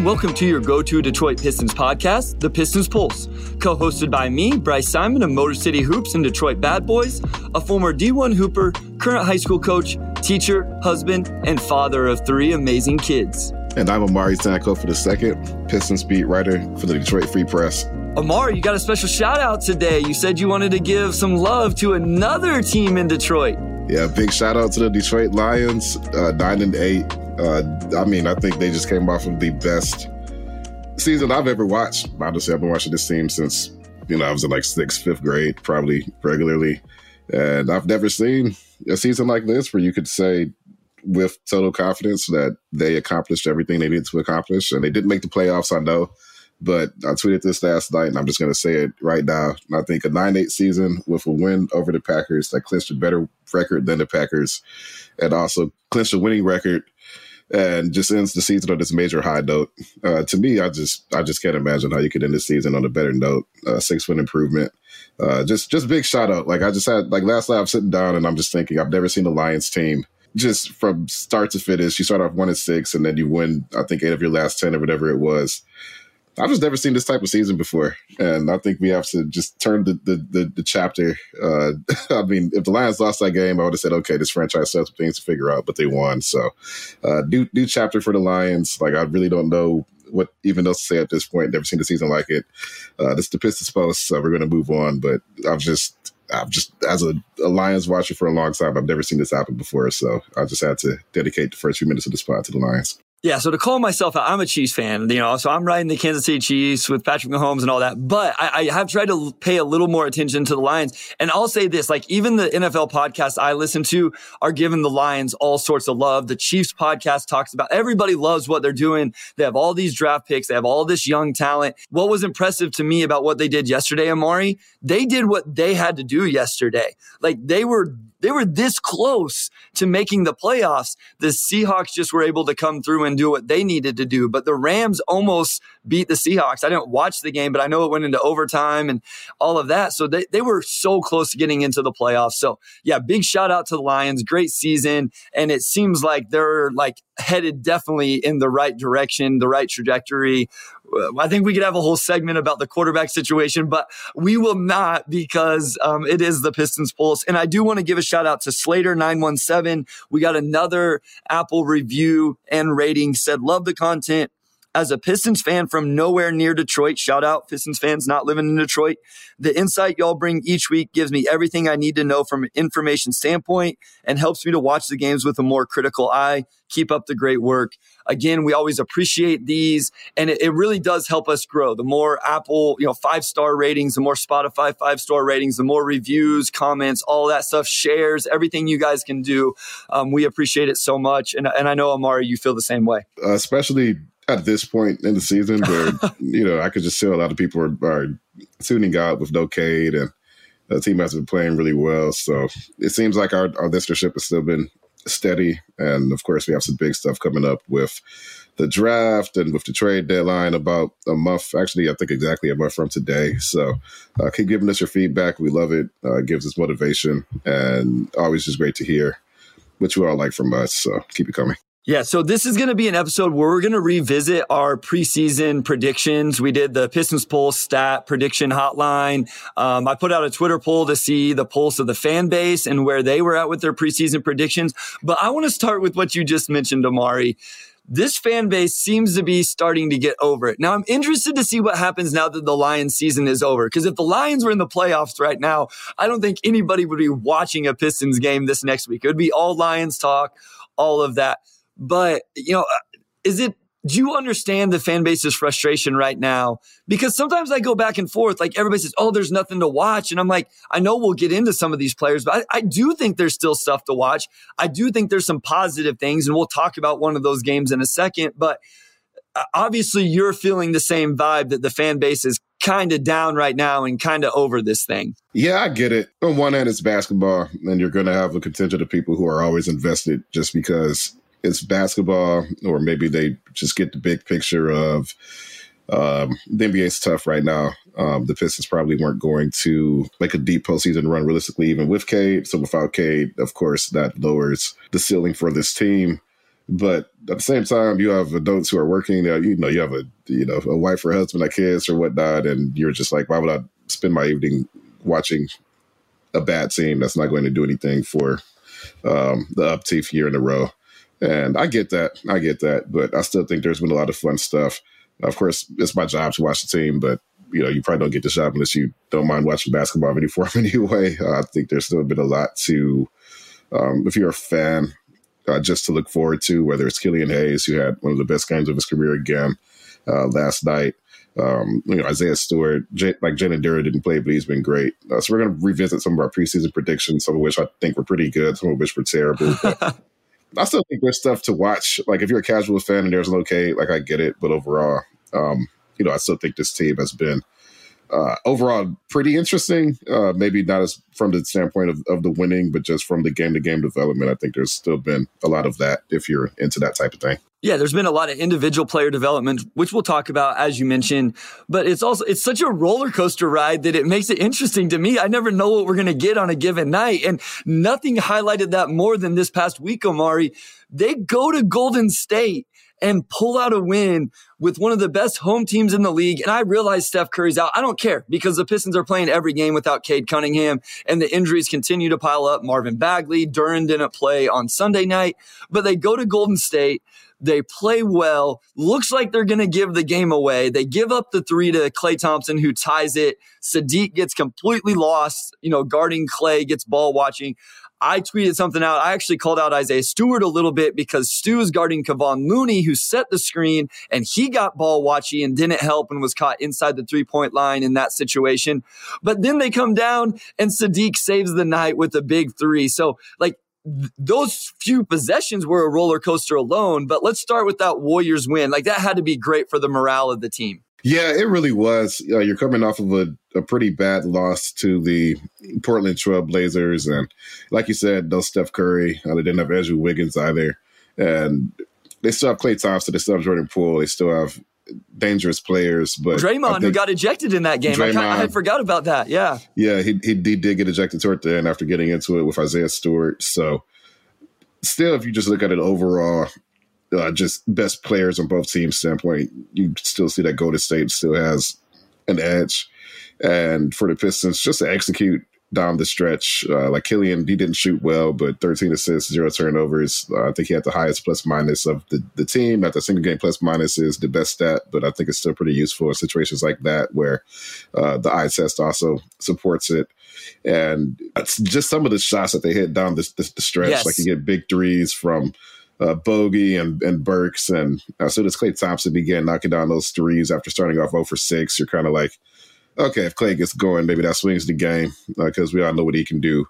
everyone. Welcome to your go to Detroit Pistons podcast, The Pistons Pulse, co hosted by me, Bryce Simon of Motor City Hoops and Detroit Bad Boys, a former D1 Hooper, current high school coach, teacher, husband, and father of three amazing kids. And I'm Omari Sanko for the second, Pistons beat writer for the Detroit Free Press. Omari, you got a special shout out today. You said you wanted to give some love to another team in Detroit. Yeah, big shout out to the Detroit Lions, uh, nine and eight. Uh, I mean, I think they just came off of the best season I've ever watched. Honestly, I've been watching this team since you know I was in like sixth, fifth grade, probably regularly, and I've never seen a season like this where you could say with total confidence that they accomplished everything they needed to accomplish, and they didn't make the playoffs. I know. But I tweeted this last night, and I'm just going to say it right now. I think a 9 8 season with a win over the Packers that clinched a better record than the Packers and also clinched a winning record and just ends the season on this major high note. Uh, to me, I just I just can't imagine how you could end the season on a better note. Uh, six win improvement. Uh, just just big shout out. Like I just had like last night I'm sitting down and I'm just thinking I've never seen the Lions team just from start to finish. You start off one and six and then you win I think eight of your last ten or whatever it was. I've just never seen this type of season before, and I think we have to just turn the the, the, the chapter. Uh, I mean, if the Lions lost that game, I would have said, okay, this franchise has some things to figure out, but they won. So, uh, new new chapter for the Lions. Like I really don't know what even else to say at this point. Never seen a season like it. Uh, this is the Pistons Pulse, so we're going to move on. But I've just I've just, as a, a, Lions watcher for a long time, I've never seen this happen before. So I just had to dedicate the first few minutes of the spot to the Lions. Yeah, so to call myself out, I'm a Chiefs fan, you know, so I'm riding the Kansas City Chiefs with Patrick Mahomes and all that. But I, I, have tried to pay a little more attention to the Lions. And I'll say this, like even the NFL podcasts I listen to are giving the Lions all sorts of love. The Chiefs podcast talks about everybody loves what they're doing. They have all these draft picks. They have all this young talent. What was impressive to me about what they did yesterday, Omari, they did what they had to do yesterday. Like they were they were this close to making the playoffs. The Seahawks just were able to come through and do what they needed to do. But the Rams almost beat the Seahawks. I didn't watch the game, but I know it went into overtime and all of that. So they, they were so close to getting into the playoffs. So yeah, big shout out to the Lions. Great season. And it seems like they're like headed definitely in the right direction, the right trajectory. I think we could have a whole segment about the quarterback situation, but we will not because um, it is the Pistons Pulse. And I do want to give a shout out to Slater917. We got another Apple review and rating said, Love the content as a Pistons fan from nowhere near Detroit, shout out Pistons fans not living in Detroit. The insight y'all bring each week gives me everything I need to know from an information standpoint and helps me to watch the games with a more critical eye. Keep up the great work. Again, we always appreciate these and it, it really does help us grow. The more Apple, you know, five star ratings, the more Spotify five star ratings, the more reviews, comments, all that stuff, shares, everything you guys can do. Um, we appreciate it so much. And, and I know, Omari, you feel the same way. Uh, especially at this point in the season where you know I could just see a lot of people are, are tuning out with no Cade and the team has been playing really well. So it seems like our, our listenership has still been steady. And of course, we have some big stuff coming up with the draft and with the trade deadline about a month. Actually, I think exactly a month from today. So uh, keep giving us your feedback. We love it. Uh, it gives us motivation and always just great to hear what you all like from us. So keep it coming. Yeah, so this is going to be an episode where we're going to revisit our preseason predictions. We did the Pistons Pulse stat prediction hotline. Um, I put out a Twitter poll to see the pulse of the fan base and where they were at with their preseason predictions. But I want to start with what you just mentioned, Omari. This fan base seems to be starting to get over it. Now, I'm interested to see what happens now that the Lions season is over. Because if the Lions were in the playoffs right now, I don't think anybody would be watching a Pistons game this next week. It would be all Lions talk, all of that but, you know, uh, is it, do you understand the fan base's frustration right now? Because sometimes I go back and forth, like everybody says, oh, there's nothing to watch. And I'm like, I know we'll get into some of these players, but I, I do think there's still stuff to watch. I do think there's some positive things, and we'll talk about one of those games in a second. But uh, obviously, you're feeling the same vibe that the fan base is kind of down right now and kind of over this thing. Yeah, I get it. On one hand, it's basketball, and you're going to have a contingent of people who are always invested just because it's basketball, or maybe they just get the big picture of um, the NBA is tough right now. Um, the Pistons probably weren't going to make a deep postseason run realistically, even with Cade. So without Cade, of course, that lowers the ceiling for this team. But at the same time, you have adults who are working. Uh, you know, you have a you know a wife or husband, like kids or whatnot, and you're just like, why would I spend my evening watching a bad team that's not going to do anything for um, the upteeth year in a row? And I get that, I get that, but I still think there's been a lot of fun stuff. Of course, it's my job to watch the team, but you know, you probably don't get the job unless you don't mind watching basketball in any form anyway. Uh, I think there's still been a lot to, um, if you're a fan, uh, just to look forward to, whether it's Killian Hayes, who had one of the best games of his career again uh, last night. Um, you know, Isaiah Stewart, J- like Jalen Duren didn't play, but he's been great. Uh, so we're going to revisit some of our preseason predictions, some of which I think were pretty good, some of which were terrible. I still think there's stuff to watch. Like if you're a casual fan and there's an okay, like I get it, but overall, um, you know, I still think this team has been uh, overall pretty interesting. Uh, maybe not as from the standpoint of, of the winning, but just from the game to game development. I think there's still been a lot of that if you're into that type of thing. Yeah, there's been a lot of individual player development, which we'll talk about as you mentioned. But it's also it's such a roller coaster ride that it makes it interesting to me. I never know what we're gonna get on a given night. And nothing highlighted that more than this past week, Omari. They go to Golden State and pull out a win with one of the best home teams in the league. And I realize Steph Curry's out. I don't care because the Pistons are playing every game without Cade Cunningham and the injuries continue to pile up. Marvin Bagley, Duren didn't play on Sunday night, but they go to Golden State. They play well. Looks like they're going to give the game away. They give up the three to Klay Thompson, who ties it. Saddiq gets completely lost, you know, guarding Klay, gets ball watching. I tweeted something out. I actually called out Isaiah Stewart a little bit because Stu is guarding Kevon Looney, who set the screen and he got ball watchy and didn't help and was caught inside the three point line in that situation. But then they come down and Saddiq saves the night with a big three. So, like, those few possessions were a roller coaster alone. But let's start with that Warriors win. Like, that had to be great for the morale of the team. Yeah, it really was. Uh, you're coming off of a, a, pretty bad loss to the Portland Trail Blazers. And like you said, no Steph Curry. Uh, they didn't have Andrew Wiggins either. And they still have Klay Thompson. They still have Jordan Poole. They still have dangerous players. But Draymond, who got ejected in that game. Draymond, I, I had forgot about that. Yeah. Yeah, he, he, he did get ejected toward the end after getting into it with Isaiah Stewart. So still, if you just look at it overall, uh, just best players on both teams standpoint, you still see that Golden State still has an edge. And for the Pistons, just to execute down the stretch, uh, like Killian, he didn't shoot well, but 13 assists, zero turnovers. Uh, I think he had the highest plus minus of the, the team. Not the single game plus minus is the best stat, but I think it's still pretty useful in situations like that where uh, the eye test also supports it. And it's just some of the shots that they hit down the, the, the stretch, yes. like you get big threes from uh, Bogey and, and Burks. And as soon as Klay Thompson began knocking down those threes after starting off 0 for 6, you're kind of like, okay, if Klay gets going, maybe that swings the game because uh, we all know what he can do.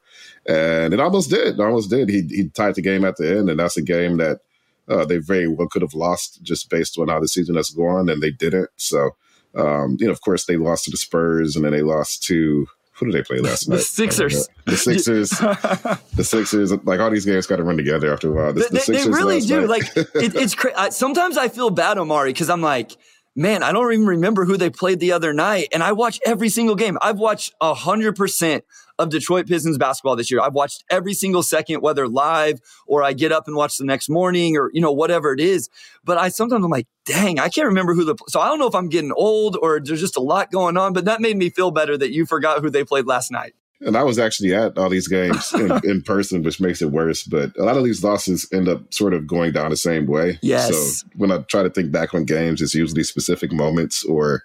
And it almost did. It almost did. He, he tied the game at the end, and that's a game that uh, they very well could have lost just based on how the season has gone, and they didn't. So, um, you know, of course, they lost to the Spurs, and then they lost to who did they play last night? The Sixers. The Sixers. the Sixers. Like all these games got to run together after a while. The, the they, they, really do. Night. like it, it's crazy. Sometimes I feel bad, Omari, because I'm like, man, I don't even remember who they played the other night, and I watch every single game. I've watched hundred percent of Detroit Pistons basketball this year. I've watched every single second, whether live or I get up and watch the next morning or, you know, whatever it is. But I sometimes I'm like, dang, I can't remember who the, so I don't know if I'm getting old or there's just a lot going on, but that made me feel better that you forgot who they played last night. And I was actually at all these games in, in, person, which makes it worse. But a lot of these losses end up sort of going down the same way. Yes. So when I try to think back on games, it's usually specific moments or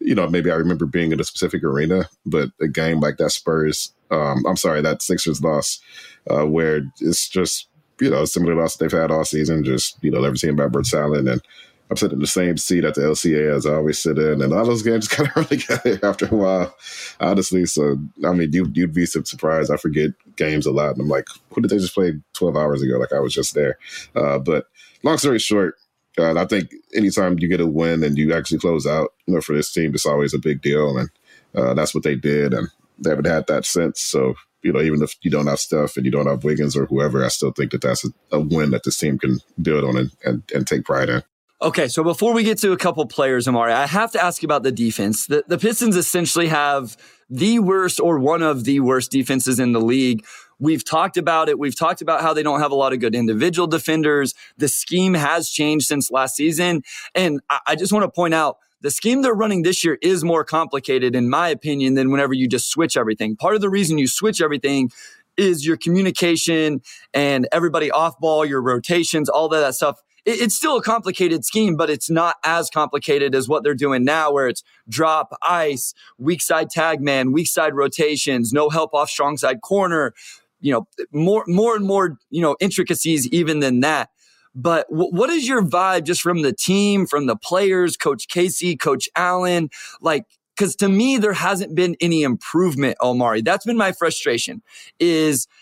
you know, maybe I remember being in a specific arena, but a game like that Spurs, um, I'm sorry, that Sixers loss, uh, where it's just, you know, similar loss they've had all season, just, you know, team about Brett Allen. And I'm sitting in the same seat at the LCA as I always sit in. And all those games kind of run together after a while, honestly. So, I mean, you, you'd be surprised. I forget games a lot. And I'm like, who did they just play 12 hours ago? Like I was just there. Uh, but long story short, uh, I think anytime you get a win and you actually close out, you know, for this team, it's always a big deal. And uh, that's what they did. And they haven't had that since. So, you know, even if you don't have stuff and you don't have Wiggins or whoever, I still think that that's a, a win that this team can build on and, and, and take pride in. Okay, so before we get to a couple players, Omari, I have to ask you about the defense. The, the Pistons essentially have the worst or one of the worst defenses in the league We've talked about it. We've talked about how they don't have a lot of good individual defenders. The scheme has changed since last season. And I, I just want to point out the scheme they're running this year is more complicated, in my opinion, than whenever you just switch everything. Part of the reason you switch everything is your communication and everybody off ball, your rotations, all that stuff it's still a complicated scheme, but it's not as complicated as what they're doing now, where it's drop, ice, weak side tag man, weak side rotations, no help off strong side corner, you know, more, more and more, you know, intricacies even than that. But w- what is your vibe just from the team, from the players, Coach Casey, Coach Allen? Like, because to me, there hasn't been any improvement, Omari. That's been my frustration is –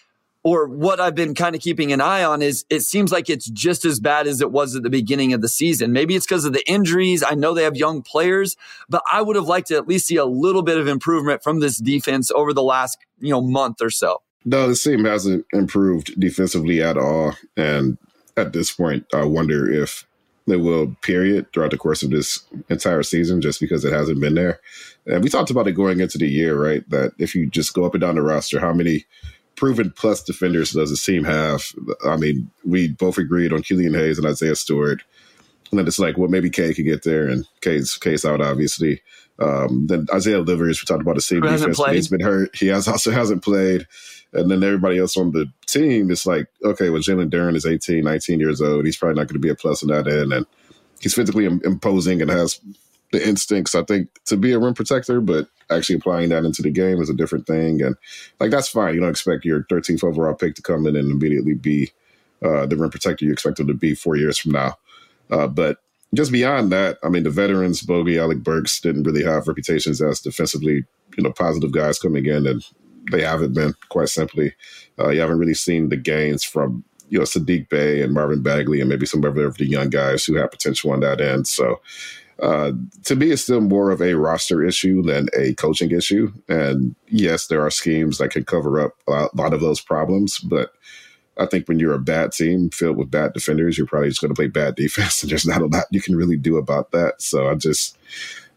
or what I've been kind of keeping an eye on is it seems like it's just as bad as it was at the beginning of the season. Maybe it's because of the injuries. I know they have young players, but I would have liked to at least see a little bit of improvement from this defense over the last, you know, month or so. No, the team hasn't improved defensively at all. And at this point, I wonder if they will, period, throughout the course of this entire season, just because it hasn't been there. And we talked about it going into the year, right? That if you just go up and down the roster, how many proven plus defenders does the team have? I mean, we both agreed on Killian Hayes and Isaiah Stewart. And then it's like, well, maybe Cade could get there, and Cade's case out, obviously. Um, then Isaiah Livers, we talked about the same Who defense. He's been hurt. He has also hasn't played. And then everybody else on the team, it's like, okay, well, Jalen Duren is 18, 19 years old. He's probably not going to be a plus in that end. And he's physically imposing and has the instincts, I think, to be a rim protector, but actually applying that into the game is a different thing. And like that's fine. You don't expect your 13th overall pick to come in and immediately be uh, the rim protector you expect him to be four years from now. Uh, but just beyond that, I mean, the veterans, Bogey, Alec Burks, didn't really have reputations as defensively, you know, positive guys coming in, and they haven't been. Quite simply, uh, you haven't really seen the gains from you know Saddiq Bey and Marvin Bagley and maybe some of the young guys who have potential on that end. So uh, to me, it's still more of a roster issue than a coaching issue. And yes, there are schemes that can cover up a lot of those problems, but I think when you're a bad team filled with bad defenders, you're probably just going to play bad defense, and there's not a lot you can really do about that. So I just,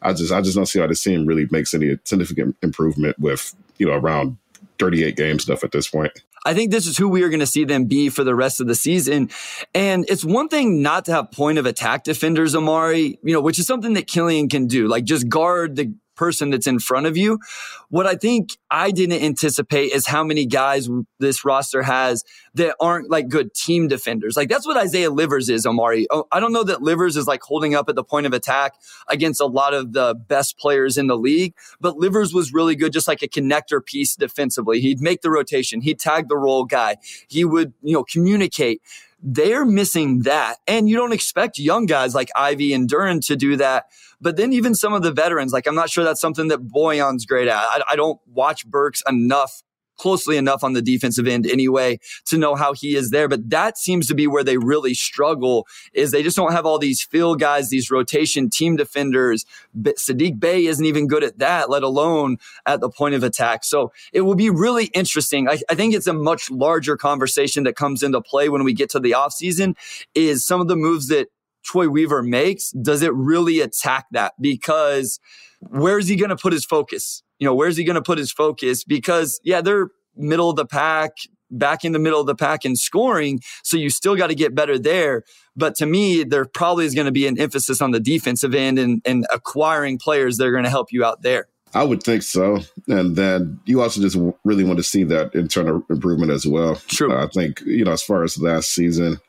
I just, I just don't see how this team really makes any significant improvement with you know around 38 game stuff at this point. I think this is who we are going to see them be for the rest of the season. And it's one thing not to have point of attack defenders, Omari, you know, which is something that Killian can do. Like just guard the person that's in front of you. What I think I didn't anticipate is how many guys this roster has that aren't like good team defenders. Like that's what Isaiah Livers is, Omari. Oh, I don't know that Livers is like holding up at the point of attack against a lot of the best players in the league, but Livers was really good, just like a connector piece defensively. He'd make the rotation. He'd tag the role guy. He would, you know, communicate. They're missing that. And you don't expect young guys like Ivy and Duren to do that. But then even some of the veterans, like I'm not sure that's something that Bojan's great at. I, I don't watch Burks enough closely enough on the defensive end anyway to know how he is there. But that seems to be where they really struggle is they just don't have all these field guys, these rotation team defenders. But Saddiq Bey isn't even good at that, let alone at the point of attack. So it will be really interesting. I, I think it's a much larger conversation that comes into play when we get to the offseason is some of the moves that Troy Weaver makes, does it really attack that? Because where's he going to put his focus? You know, where's he going to put his focus? Because yeah, they're middle of the pack, back in the middle of the pack in scoring. So you still got to get better there. But to me, there probably is going to be an emphasis on the defensive end and, and acquiring players that are going to help you out there. I would think so. And then you also just really want to see that internal improvement as well. True. Uh, I think, you know, as far as last season,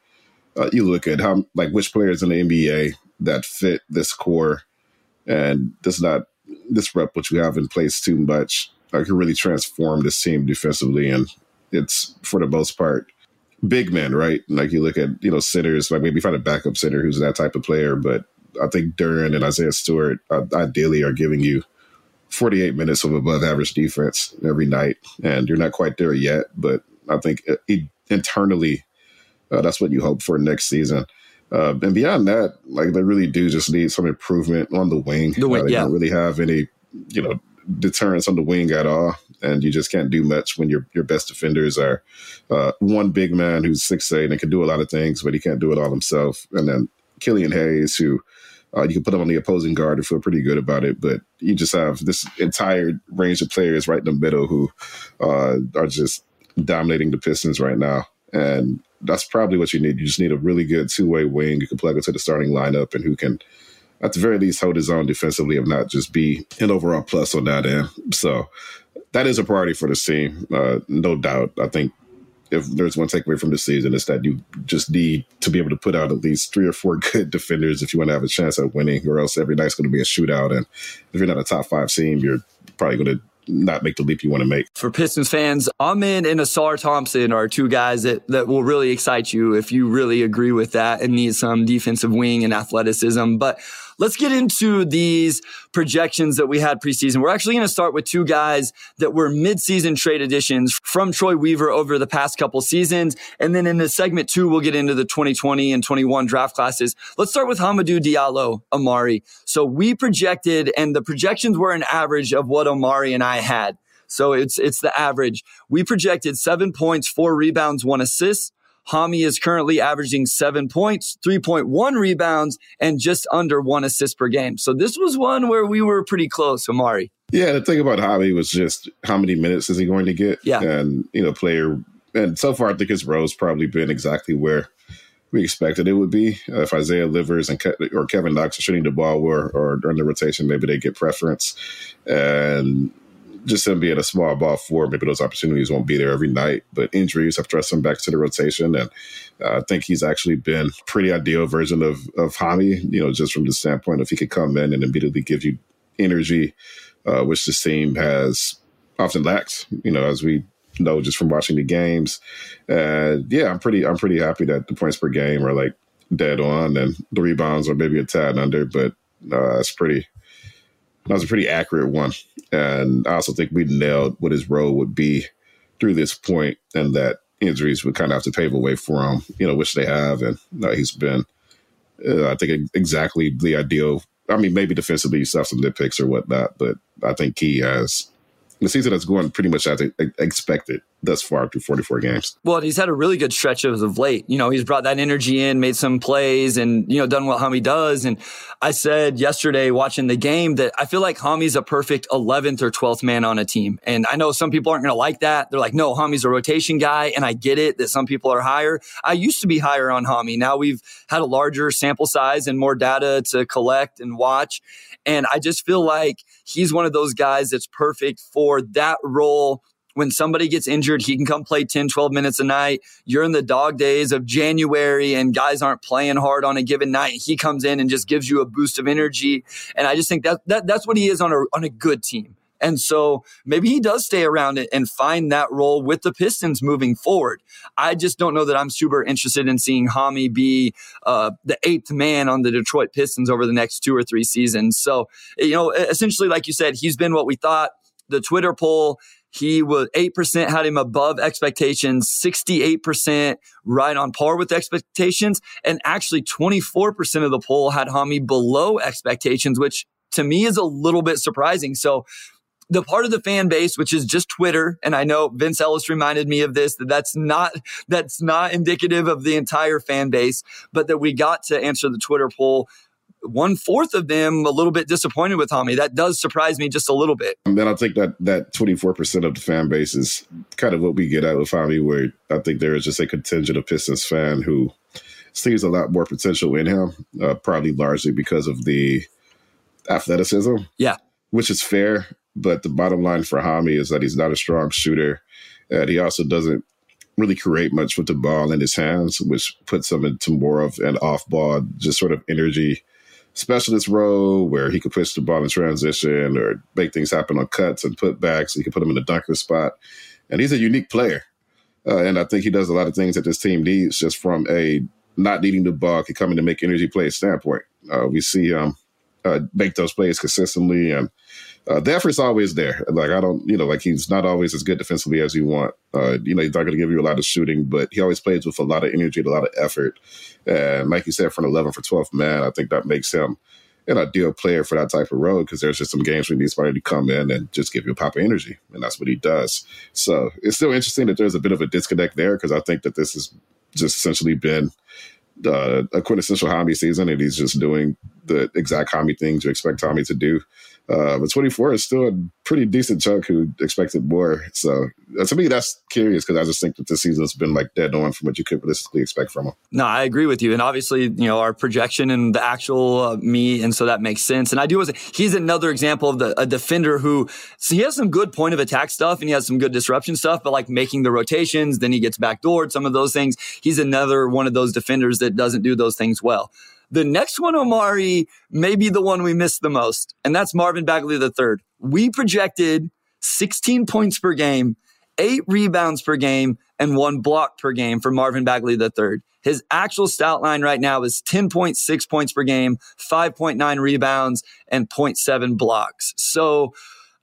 uh, you look at how, like, which players in the NBA that fit this core and does not disrupt what you have in place too much. I can really transform this team defensively, and it's for the most part big men, right? Like you look at you know centers, like maybe find a backup center who's that type of player, but I think Duren and Isaiah Stewart uh, ideally are giving you 48 minutes of above average defense every night, and you're not quite there yet, but I think uh, internally uh, that's what you hope for next season. Uh, and beyond that, like they really do just need some improvement on the wing. The wing, uh, they yeah. don't really have any, you know, deterrence on the wing at all, and you just can't do much when your your best defenders are uh, one big man who's six eight and can do a lot of things, but he can't do it all himself, and then Killian Hayes who. Uh, you can put him on the opposing guard and feel pretty good about it, but you just have this entire range of players right in the middle who uh, are just dominating the Pistons right now. And that's probably what you need. You just need a really good two way wing you can plug into the starting lineup and who can, at the very least, hold his own defensively, if not just be an overall plus on that end. So that is a priority for the team, uh, no doubt. I think if there's one takeaway from the season, it's that you just need to be able to put out at least three or four good defenders if you want to have a chance at winning, or else every night's going to be a shootout. And if you're not a top five team, you're probably going to not make the leap you want to make. For Pistons fans, Amen and Ausar Thompson are two guys that, that will really excite you if you really agree with that and need some defensive wing and athleticism. But let's get into these projections that we had preseason. We're actually going to start with two guys that were midseason trade additions from Troy Weaver over the past couple seasons. And then in the segment two, we'll get into the 2020 and 21 draft classes. Let's start with Hamidou Diallo, Omari. So we projected, and the projections were an average of what Omari and I had. So it's it's the average. We projected seven points, four rebounds, one assist. Hami is currently averaging seven points, 3.1 rebounds, and just under one assist per game. So this was one where we were pretty close, Omari. Yeah, the thing about Hami was just how many minutes is he going to get? Yeah. And, you know, player, and so far I think his role's probably been exactly where we expected it would be. Uh, if Isaiah Livers and Ke- or Kevin Knox are shooting the ball or, or during the rotation, maybe they get preference. And just him being a small ball four, maybe those opportunities won't be there every night. But injuries have thrust him back to the rotation, and uh, I think he's actually been pretty ideal version of of Hami. You know, just from the standpoint if he could come in and immediately give you energy, uh, which this team has often lacked. You know, as we know just from watching the games. Uh, yeah, I'm pretty I'm pretty happy that the points per game are like dead on, and the rebounds are maybe a tad under, but uh, it's pretty that was a pretty accurate one. And I also think we nailed what his role would be through this point and that injuries would kind of have to pave a way for him, you know, which they have. And uh, he's been, uh, I think, exactly the ideal. I mean, maybe defensively, you have some nitpicks or whatnot, but I think he has the season that's going pretty much as expected thus far through 44 games. Well, he's had a really good stretch as of late. You know, he's brought that energy in, made some plays, and you know, done what Hami does. And I said yesterday watching the game that I feel like Hami's a perfect 11th or 12th man on a team. And I know some people aren't going to like that. They're like, no, Hami's a rotation guy, and I get it that some people are higher. I used to be higher on Hami. Now we've had a larger sample size and more data to collect and watch. And I just feel like he's one of those guys that's perfect for that role when somebody gets injured, he can come play 10, 12 minutes a night. You're in the dog days of January and guys aren't playing hard on a given night. He comes in and just gives you a boost of energy. And I just think that, that that's what he is on a, on a good team. And so maybe he does stay around it and find that role with the Pistons moving forward. I just don't know that I'm super interested in seeing Hami be uh, the eighth man on the Detroit Pistons over the next two or three seasons. So, you know, essentially, like you said, he's been what we thought. The Twitter poll he was 8% had him above expectations, 68% right on par with expectations. And actually 24% of the poll had Hami below expectations, which to me is a little bit surprising. So the part of the fan base, which is just Twitter, and I know Vince Ellis reminded me of this, that that's not, that's not indicative of the entire fan base, but that we got to answer the Twitter poll one fourth of them a little bit disappointed with Hami. That does surprise me just a little bit. And then I think that that 24% of the fan base is kind of what we get out with Hami, where I think there is just a contingent of Pistons fan who sees a lot more potential in him, uh, probably largely because of the athleticism. Yeah. Which is fair. But the bottom line for Hami is that he's not a strong shooter. And he also doesn't really create much with the ball in his hands, which puts him into more of an off ball, just sort of energy specialist role where he could push the ball in transition or make things happen on cuts and putbacks. He could put him in the dunker spot. And he's a unique player. Uh, and I think he does a lot of things that this team needs just from a not needing the ball, can come in to make energy plays standpoint. Uh, we see him uh, make those plays consistently and uh, the effort's always there. Like I don't, you know, like he's not always as good defensively as you want. Uh, you know, he's not going to give you a lot of shooting, but he always plays with a lot of energy and a lot of effort. And like you said, for an 11 for 12 man, I think that makes him an ideal player for that type of role because there's just some games where he needs somebody to come in and just give you a pop of energy, and that's what he does. So it's still interesting that there's a bit of a disconnect there because I think that this has just essentially been uh, a quintessential Hami season, and he's just doing the exact Hami things you expect Tommy to do. Uh, but 24 is still a pretty decent chunk who expected more. So uh, to me, that's curious because I just think that this season's been like dead on from what you could realistically expect from him. No, I agree with you. And obviously, you know, our projection and the actual uh, me. And so that makes sense. And I do he's another example of the, a defender who, so he has some good point of attack stuff and he has some good disruption stuff, but like making the rotations, then he gets backdoored, some of those things. He's another one of those defenders that doesn't do those things well. The next one, Omari, may be the one we missed the most, and that's Marvin Bagley III. We projected 16 points per game, eight rebounds per game, and one block per game for Marvin Bagley III. His actual stat line right now is 10.6 points per game, 5.9 rebounds, and 0.7 blocks. So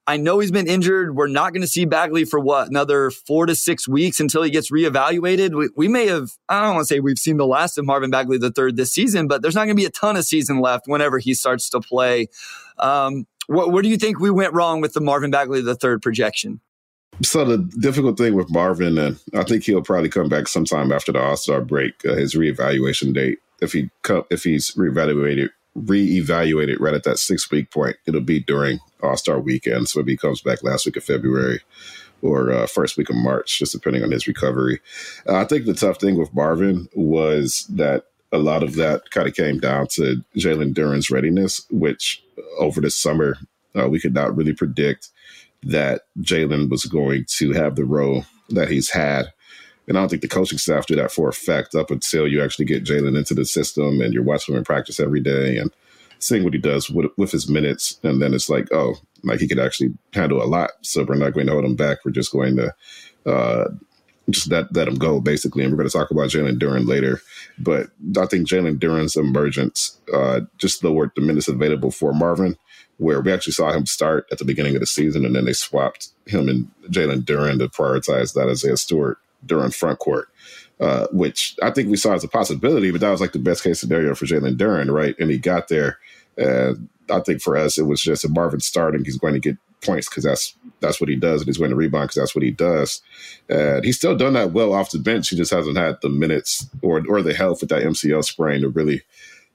I know he's been injured. We're not going to see Bagley for what another four to six weeks until he gets reevaluated. We, we may have I don't want to say we've seen the last of Marvin Bagley the third this season, but there's not going to be a ton of season left whenever he starts to play. Um, what, where do you think we went wrong with the Marvin Bagley the third projection? So the difficult thing with Marvin, and I think he'll probably come back sometime after the All Star break, uh, his reevaluation date. If he come, if he's reevaluated reevaluated right at that six week point. It'll be during All Star weekend. So he comes back last week of February or uh, first week of March, just depending on his recovery. Uh, I think the tough thing with Marvin was that a lot of that kind of came down to Jalen Duren's readiness, which over the summer, uh, we could not really predict that Jalen was going to have the role that he's had and I don't think the coaching staff do that for effect up until you actually get Jalen into the system and you're watching him in practice every day and seeing what he does with, with his minutes. And then it's like, oh, like he could actually handle a lot. So we're not going to hold him back. We're just going to uh, just let, let him go, basically. And we're going to talk about Jalen Duren later. But I think Jalen Duren's emergence uh, just lowered the minutes available for Marvin, where we actually saw him start at the beginning of the season and then they swapped him and Jalen Duren to prioritize that Isaiah Stewart during front court, uh, which I think we saw as a possibility, but that was like the best case scenario for Jalen Duren, right? And he got there. And I think for us, it was just if Marvin starting, he's going to get points because that's that's what he does, and he's going to rebound because that's what he does. And he's still done that well off the bench. He just hasn't had the minutes or or the health with that MCL sprain to really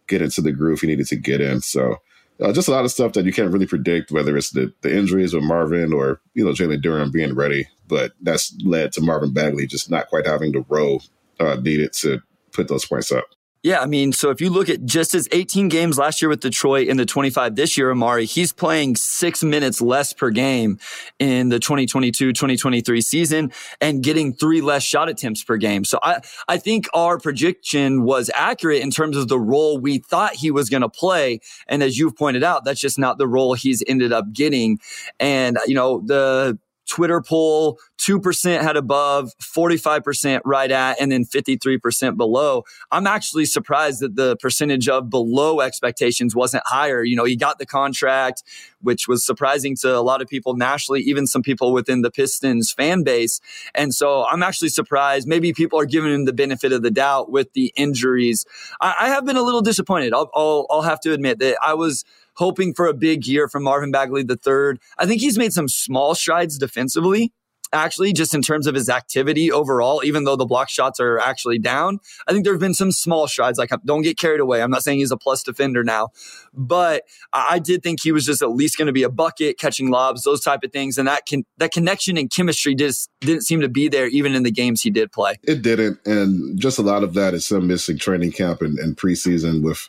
get into the groove he needed to get in. So uh, just a lot of stuff that you can't really predict, whether it's the, the injuries with Marvin or you know Jalen Duren being ready. But that's led to Marvin Bagley just not quite having the role uh, needed to put those points up. Yeah, I mean, so if you look at just his 18 games last year with Detroit and the 25 this year, Omari, he's playing six minutes less per game in the 2022 2023 season and getting three less shot attempts per game. So I, I think our projection was accurate in terms of the role we thought he was going to play. And as you've pointed out, that's just not the role he's ended up getting. And, you know, the, Twitter poll, 2% had above, 45% right at, and then 53% below. I'm actually surprised that the percentage of below expectations wasn't higher. You know, he got the contract, which was surprising to a lot of people nationally, even some people within the Pistons fan base. And so I'm actually surprised. Maybe people are giving him the benefit of the doubt with the injuries. I, I have been a little disappointed. I'll, I'll, I'll have to admit that I was hoping for a big year from Marvin Bagley III. I think he's made some small strides defensively actually, just in terms of his activity overall, even though the block shots are actually down. I think there have been some small strides. Like, don't get carried away. I'm not saying he's a plus defender now, but I did think he was just at least going to be a bucket, catching lobs, those type of things. And that can, that connection and chemistry just didn't seem to be there even in the games he did play. It didn't. And just a lot of that is some missing training camp and, and preseason with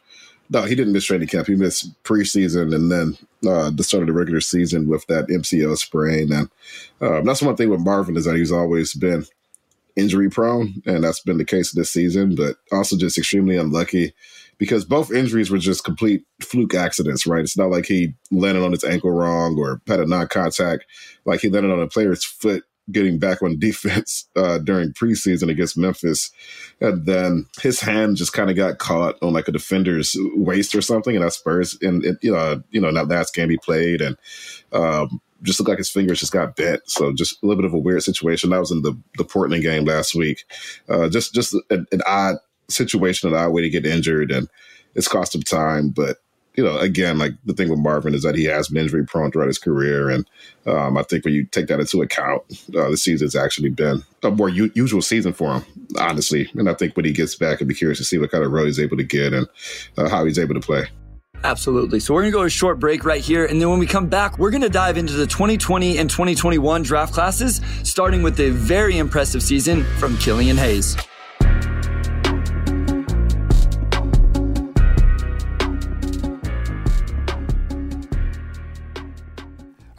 no, he didn't miss training camp. He missed preseason and then uh, the start of the regular season with that MCL sprain. And uh, that's one thing with Marvin is that he's always been injury prone, and that's been the case this season, but also just extremely unlucky because both injuries were just complete fluke accidents, right? It's not like he landed on his ankle wrong or had a non contact, like he landed on a player's foot getting back on defense uh, during preseason against Memphis, and then his hand just kind of got caught on like a defender's waist or something, and that Spurs and it, you know you know that last game he played, and um, just looked like his fingers just got bent. So just a little bit of a weird situation. That was in the the Portland game last week. Uh, just just an, an odd situation, an odd way to get injured, and it's cost him time, but you know, again, like the thing with Marvin is that he has been injury prone throughout his career, and um, I think when you take that into account, uh, the season's actually been a more u- usual season for him, honestly. And I think when he gets back, I'd be curious to see what kind of role he's able to get and uh, how he's able to play. Absolutely. So we're going to go a short break right here. And then when we come back, we're going to dive into the 2020 and 2021 draft classes, starting with a very impressive season from Killian Hayes.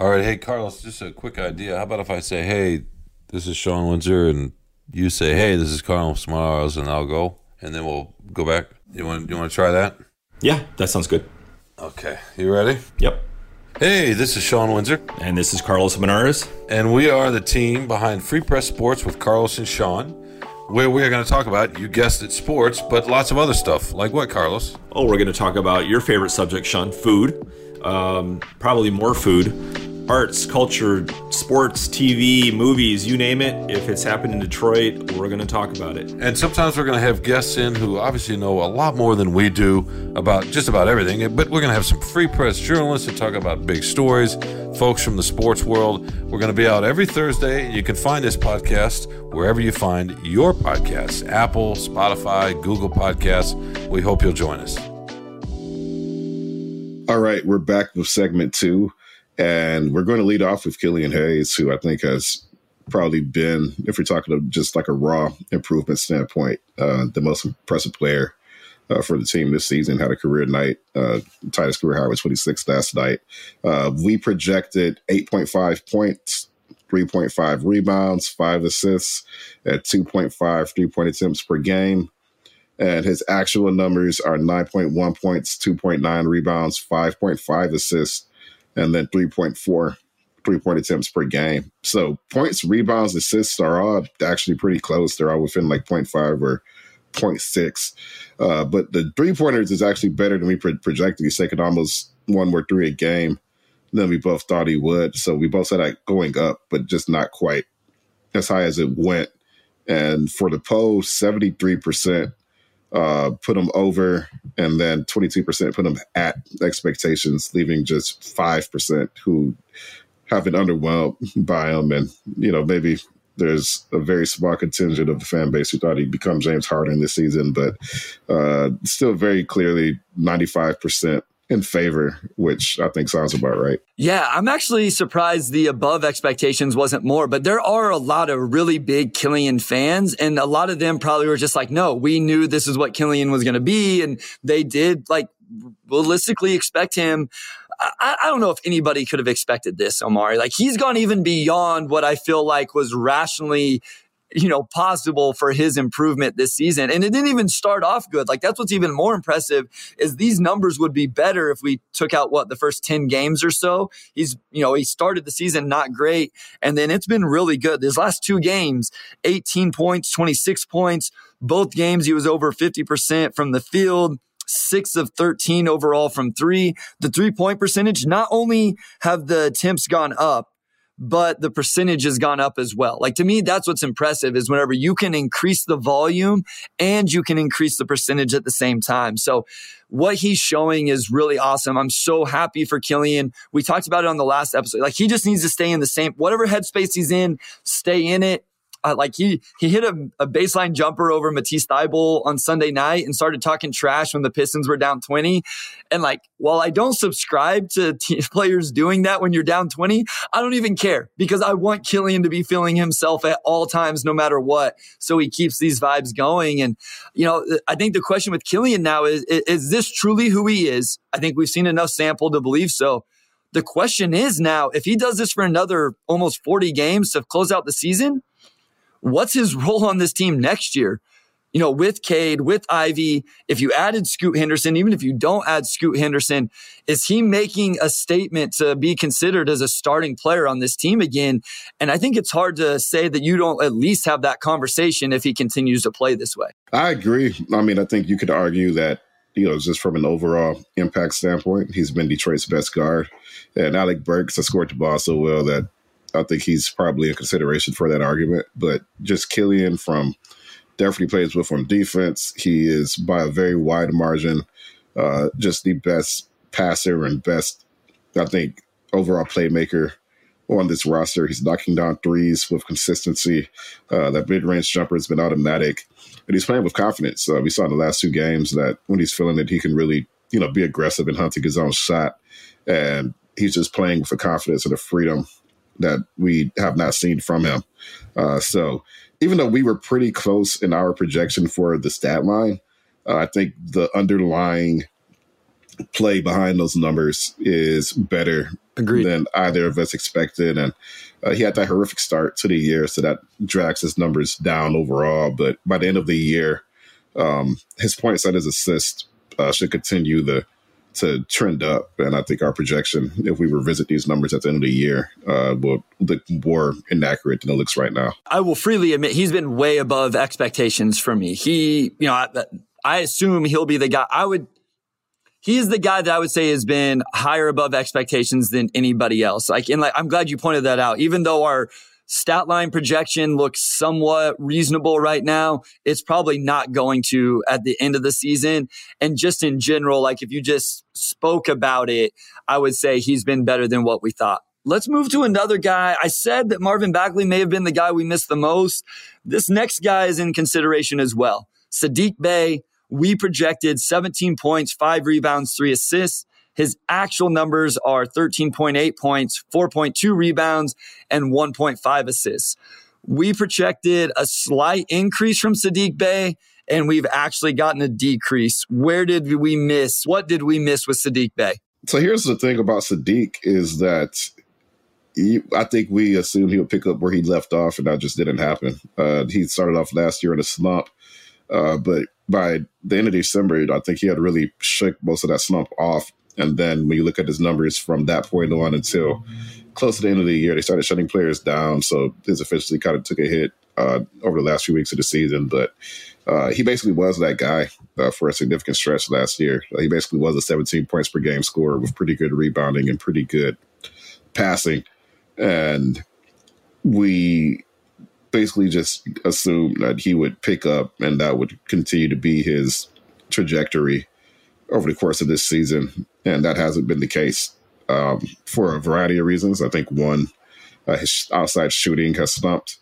All right, hey Carlos, just a quick idea. How about if I say, "Hey, this is Shawn Windsor," and you say, "Hey, this is Carlos Monarrez," and I'll go, and then we'll go back. You want you want to try that? Yeah, that sounds good. Okay, you ready? Yep. Hey, this is Shawn Windsor, And this is Carlos Monarrez. and we are the team behind Free Press Sports with Carlos and Shawn, where we are going to talk about, you guessed it, sports, but lots of other stuff. Like what, Carlos? Oh, we're going to talk about your favorite subject, Shawn food. Um, probably more food. Arts, culture, sports, TV, movies, you name it. If it's happened in Detroit, we're going to talk about it. And sometimes we're going to have guests in who obviously know a lot more than we do about just about everything. But we're going to have some free press journalists to talk about big stories, folks from the sports world. We're going to be out every Thursday. You can find this podcast wherever you find your podcasts Apple, Spotify, Google Podcasts. We hope you'll join us. All right, we're back with segment two, and we're going to lead off with Killian Hayes, who I think has probably been, if we're talking of just like a raw improvement standpoint, uh, the most impressive player uh, for the team this season. Had a career night, uh, his career high with 26 last night. Uh, we projected 8.5 points. 3.5 rebounds, five assists at 2.5 three point attempts per game and his actual numbers are 9.1 points, 2.9 rebounds, 5.5 assists, and then 3.4 three point attempts per game. So points, rebounds, assists are all actually pretty close. They're all within like 0.5 or 0.6. Uh, but the three pointers is actually better than we pro- projected. He's taking almost one more three a game than we both thought he would. So we both said that going up, but just not quite as high as it went. And for the poll, 73% uh, put them over, and then 22% put them at expectations, leaving just 5% who have been underwhelmed by him. And, you know, maybe there's a very small contingent of the fan base who thought he'd become James Harden this season, but uh, still very clearly 95% in favor, which I think sounds about right. Yeah, I'm actually surprised the above expectations wasn't more, but there are a lot of really big Killian fans, and a lot of them probably were just like, no, we knew this is what Killian was going to be. And they did like realistically expect him. I, I, don't know if anybody could have expected this, Omari. Like he's gone even beyond what I feel like was rationally you know, possible for his improvement this season. And it didn't even start off good. Like that's what's even more impressive is these numbers would be better if we took out what the first 10 games or so. He's, you know, he started the season not great and then it's been really good. These last two games, 18 points, 26 points. Both games he was over 50% from the field six of 13 overall from three. The three point percentage, not only have the attempts gone up, but the percentage has gone up as well. Like to me, that's what's impressive is whenever you can increase the volume and you can increase the percentage at the same time. So what he's showing is really awesome. I'm so happy for Killian. We talked about it on the last episode. Like he just needs to stay in the same, whatever headspace he's in, stay in it uh, like he he hit a, a baseline jumper over Matisse Thybulle on Sunday night and started talking trash when the Pistons were down 20. And like, while I don't subscribe to t- players doing that when you're down 20, I don't even care because I want Killian to be feeling himself at all times, no matter what. So he keeps these vibes going. And, you know, I think the question with Killian now is, is this truly who he is? I think we've seen enough sample to believe so. The question is now, if he does this for another almost 40 games to close out the season, what's his role on this team next year? You know, with Cade, with Ivy, if you added Scoot Henderson, even if you don't add Scoot Henderson, is he making a statement to be considered as a starting player on this team again? And I think it's hard to say that you don't at least have that conversation if he continues to play this way. I agree. I mean, I think you could argue that you know, just from an overall impact standpoint, he's been Detroit's best guard. And Alec Burks has scored the ball so well that I think he's probably a consideration for that argument. But just Killian from definitely plays with from defense. He is by a very wide margin, uh, just the best passer and best, I think, overall playmaker on this roster. He's knocking down threes with consistency. Uh, that mid range jumper has been automatic, and he's playing with confidence. Uh, we saw in the last two games that when he's feeling it, he can really you know, be aggressive and hunting his own shot. And he's just playing with the confidence and the freedom that we have not seen from him. Uh, so even though we were pretty close in our projection for the stat line, uh, I think the underlying play behind those numbers is better Agreed. than either of us expected. And uh, he had that horrific start to the year, so that drags his numbers down overall. But by the end of the year, um, his points and his assists uh, should continue the to trend up. And I think our projection, if we revisit these numbers at the end of the year, uh, will look more inaccurate than it looks right now. I will freely admit he's been way above expectations for me. He, you know, I, I assume he'll be the guy. I would he is the guy that I would say has been higher above expectations than anybody else. Like, and like, I'm glad you pointed that out. Even though our stat line projection looks somewhat reasonable right now, it's probably not going to at the end of the season. And just in general, like if you just spoke about it, I would say he's been better than what we thought. Let's move to another guy. I said that Marvin Bagley may have been the guy we missed the most. This next guy is in consideration as well. Saddiq Bey, we projected 17 points, five rebounds, three assists. His actual numbers are 13.8 points, 4.2 rebounds, and 1.5 assists. We projected a slight increase from Saddiq Bey, and we've actually gotten a decrease. Where did we miss? What did we miss with Saddiq Bey? So here's the thing about Saddiq is that I think we assumed he would pick up where he left off, and that just didn't happen. Uh, he started off last year in a slump, uh, but by the end of December, I think he had really shook most of that slump off. And then when you look at his numbers from that point on until close to the end of the year, they started shutting players down. So his efficiency kind of took a hit uh, over the last few weeks of the season. But uh, he basically was that guy uh, for a significant stretch last year. Uh, he basically was a 17 points per game scorer with pretty good rebounding and pretty good passing. And we basically just assumed that he would pick up and that would continue to be his trajectory over the course of this season. And that hasn't been the case um, for a variety of reasons. I think one, uh, his outside shooting has slumped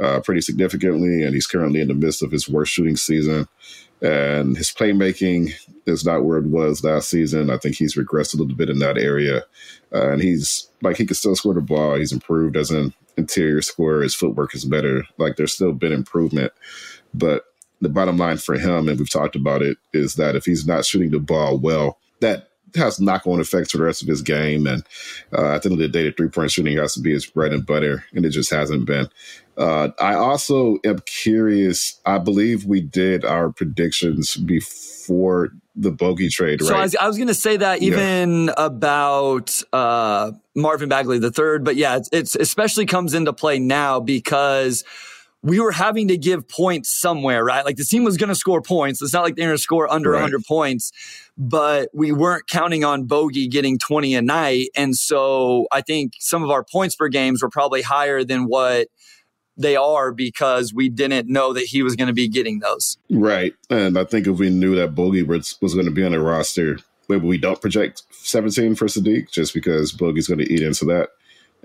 uh, pretty significantly, and he's currently in the midst of his worst shooting season. And his playmaking is not where it was last season. I think he's regressed a little bit in that area. Uh, and he's like, he can still score the ball. He's improved as an interior scorer. His footwork is better. Like there's still been improvement, but the bottom line for him, and we've talked about it, is that if he's not shooting the ball well, that has knock-on effects for the rest of his game. And uh, at the end of the day, the three-point shooting has to be his bread and butter, and it just hasn't been. Uh, I also am curious. I believe we did our predictions before the bogey trade, right? So I was, was going to say that even yeah. about uh, Marvin Bagley the third, but yeah, it's, it's especially comes into play now because we were having to give points somewhere, right? Like the team was going to score points. It's not like they're going to score under right. 100 points, but we weren't counting on Bogey getting 20 a night. And so I think some of our points per games were probably higher than what they are because we didn't know that he was going to be getting those. Right. And I think if we knew that Bogey was, was going to be on the roster, maybe we don't project 17 for Saddiq just because Bogey's going to eat into that.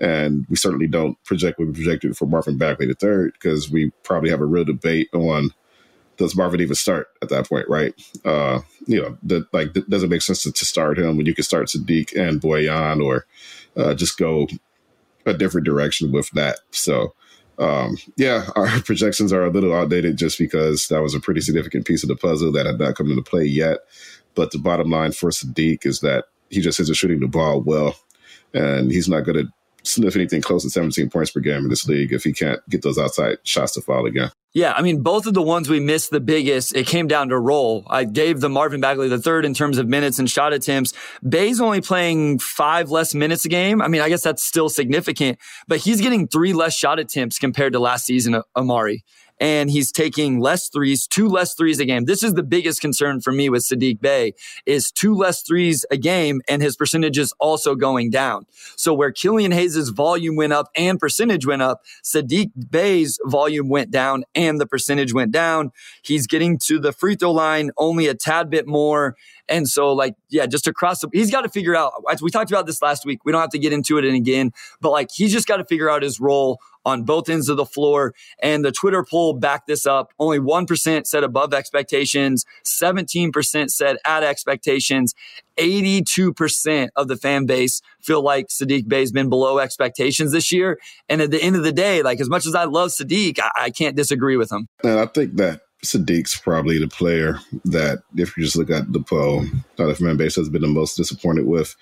And we certainly don't project what we projected for Marvin Bagley the third because we probably have a real debate on does Marvin even start at that point, right? Uh, you know, that like, doesn't make sense to, to, start him when you can start Saddiq and Bojan or uh, just go a different direction with that. So, um, yeah, our projections are a little outdated just because that was a pretty significant piece of the puzzle that had not come into play yet. But the bottom line for Saddiq is that he just isn't shooting the ball well, and he's not going to sniff anything close to 17 points per game in this league if he can't get those outside shots to fall again. Yeah, I mean, both of the ones we missed the biggest, it came down to roll. I gave the Marvin Bagley the third in terms of minutes and shot attempts. Bey's only playing five less minutes a game. I mean, I guess that's still significant, but he's getting three less shot attempts compared to last season, uh, Omari and he's taking less threes, two less threes a game. This is the biggest concern for me with Saddiq Bey is two less threes a game and his percentage is also going down. So where Killian Hayes' volume went up and percentage went up, Saddiq Bey's volume went down and the percentage went down. He's getting to the free throw line only a tad bit more. And so, like, yeah, just across the, he's got to figure out. We talked about this last week. We don't have to get into it again, but like, he's just got to figure out his role on both ends of the floor. And the Twitter poll backed this up. Only 1% said above expectations, 17% said at expectations. 82% of the fan base feel like Saddiq Bey's been below expectations this year. And at the end of the day, like as much as I love Saddiq, I, I can't disagree with him. And I think that Saddiq's probably the player that, if you just look at the poll, that the fan base has been the most disappointed with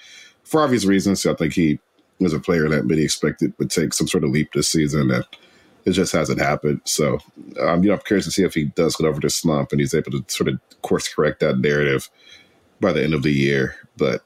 for obvious reasons. So I think he was a player that many expected would take some sort of leap this season, and it just hasn't happened. So, um, you know, I'm curious to see if he does get over this slump and he's able to sort of course correct that narrative by the end of the year. But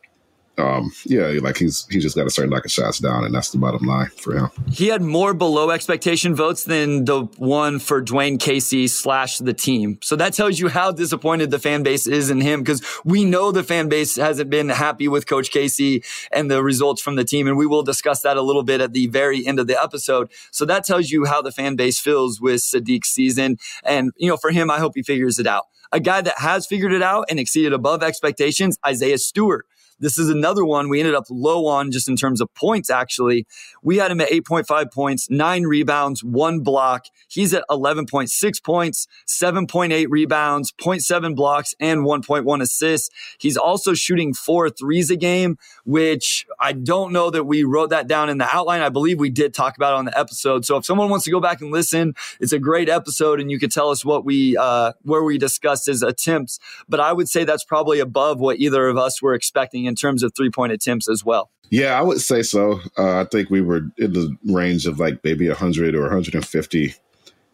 um, yeah, like he's he just got to start knocking shots down, and that's the bottom line for him. He had more below expectation votes than the one for Dwane Casey slash the team. So that tells you how disappointed the fan base is in him because we know the fan base hasn't been happy with Coach Casey and the results from the team, and we will discuss that a little bit at the very end of the episode. So that tells you how the fan base feels with Saddiq's season, and you know, for him, I hope he figures it out. A guy that has figured it out and exceeded above expectations, Isaiah Stewart. This is another one we ended up low on just in terms of points, actually. We had him at 8.5 points, nine rebounds, one block. He's at 11.6 points, 7.8 rebounds, 0.7 blocks, and 1.1 assists. He's also shooting four threes a game, which I don't know that we wrote that down in the outline. I believe we did talk about it on the episode. So if someone wants to go back and listen, it's a great episode and you could tell us what we, uh, where we discussed his attempts. But I would say that's probably above what either of us were expecting in terms of three point attempts as well. Yeah, I would say so. Uh, I think we were in the range of like maybe 100 or 150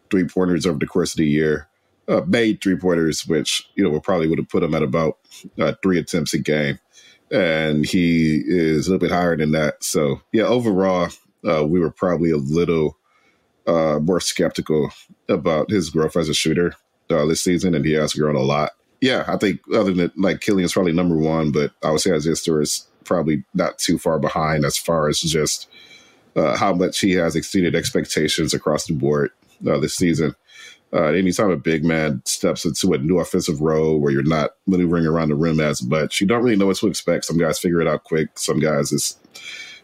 three pointers over the course of the year. Uh, made three pointers, which you know we probably would have put him at about uh, three attempts a game, and he is a little bit higher than that. So yeah, overall, uh, we were probably a little uh, more skeptical about his growth as a shooter uh, this season, and he has grown a lot yeah, I think other than like Killian's probably number one, but I would say Isaiah is probably not too far behind as far as just uh, how much he has exceeded expectations across the board uh, this season. Uh, anytime a big man steps into a new offensive role where you're not maneuvering around the rim as much, you don't really know what to expect. Some guys figure it out quick. Some guys it's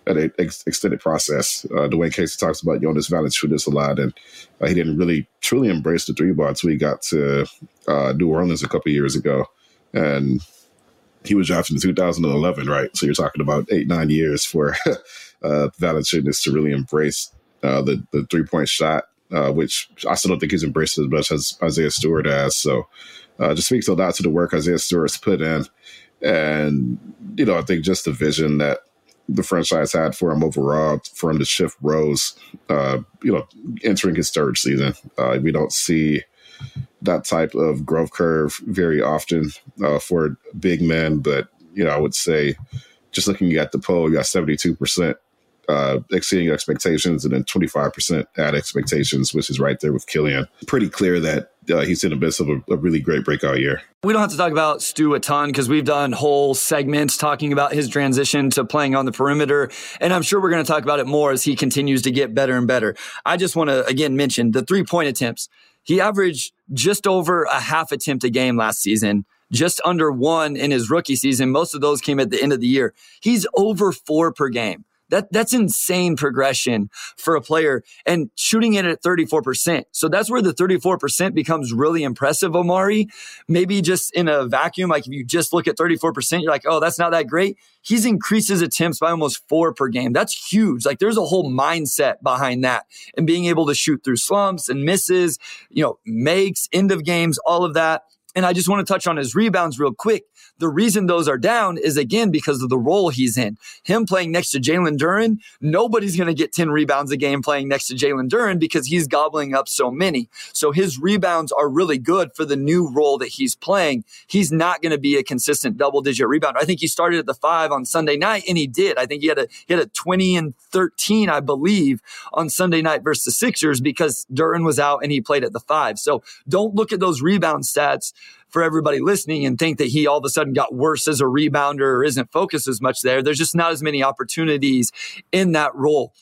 an ex- extended process. Uh, Dwane Casey talks about Jonas Valanciunas a lot, and uh, he didn't really truly embrace the three ball until he got to uh, New Orleans a couple years ago, and he was drafted in 2011, right? So you're talking about eight nine years for uh, Valanciunas to really embrace uh, the the three point shot, uh, which I still don't think he's embraced as much as Isaiah Stewart has. So uh, just speaks a lot to the work Isaiah Stewart's put in. And, you know, I think just the vision that the franchise had for him overall for him to shift roles, uh, you know, entering his third season. Uh, we don't see that type of growth curve very often uh, for big men, but, you know, I would say just looking at the poll, you got 72% uh, exceeding expectations and then 25% at expectations, which is right there with Killian. Pretty clear that uh, he's in the midst of a, a, really great breakout year. We don't have to talk about Stu a ton because we've done whole segments talking about his transition to playing on the perimeter. And I'm sure we're going to talk about it more as he continues to get better and better. I just want to again mention the three point attempts. He averaged just over a half attempt a game last season just under one in his rookie season. Most of those came at the end of the year. He's over four per game. That that's insane progression for a player and shooting it at 34%. So that's where the 34% becomes really impressive, Omari. Maybe just in a vacuum, like if you just look at 34%, you're like, oh, that's not that great. He's increased his attempts by almost four per game. That's huge. Like there's a whole mindset behind that and being able to shoot through slumps and misses, you know, makes, end of games, all of that. And I just want to touch on his rebounds real quick. The reason those are down is again because of the role he's in. Him playing next to Jalen Duren, nobody's going to get 10 rebounds a game playing next to Jalen Duren because he's gobbling up so many. So his rebounds are really good for the new role that he's playing. He's not going to be a consistent double digit rebounder. I think he started at the five on Sunday night and he did. I think he had a, he had a 20 and 13, I believe, on Sunday night versus the Sixers because Duren was out and he played at the five. So don't look at those rebound stats for everybody listening and think that he all of a sudden got worse as a rebounder or isn't focused as much there. There's just not as many opportunities in that role.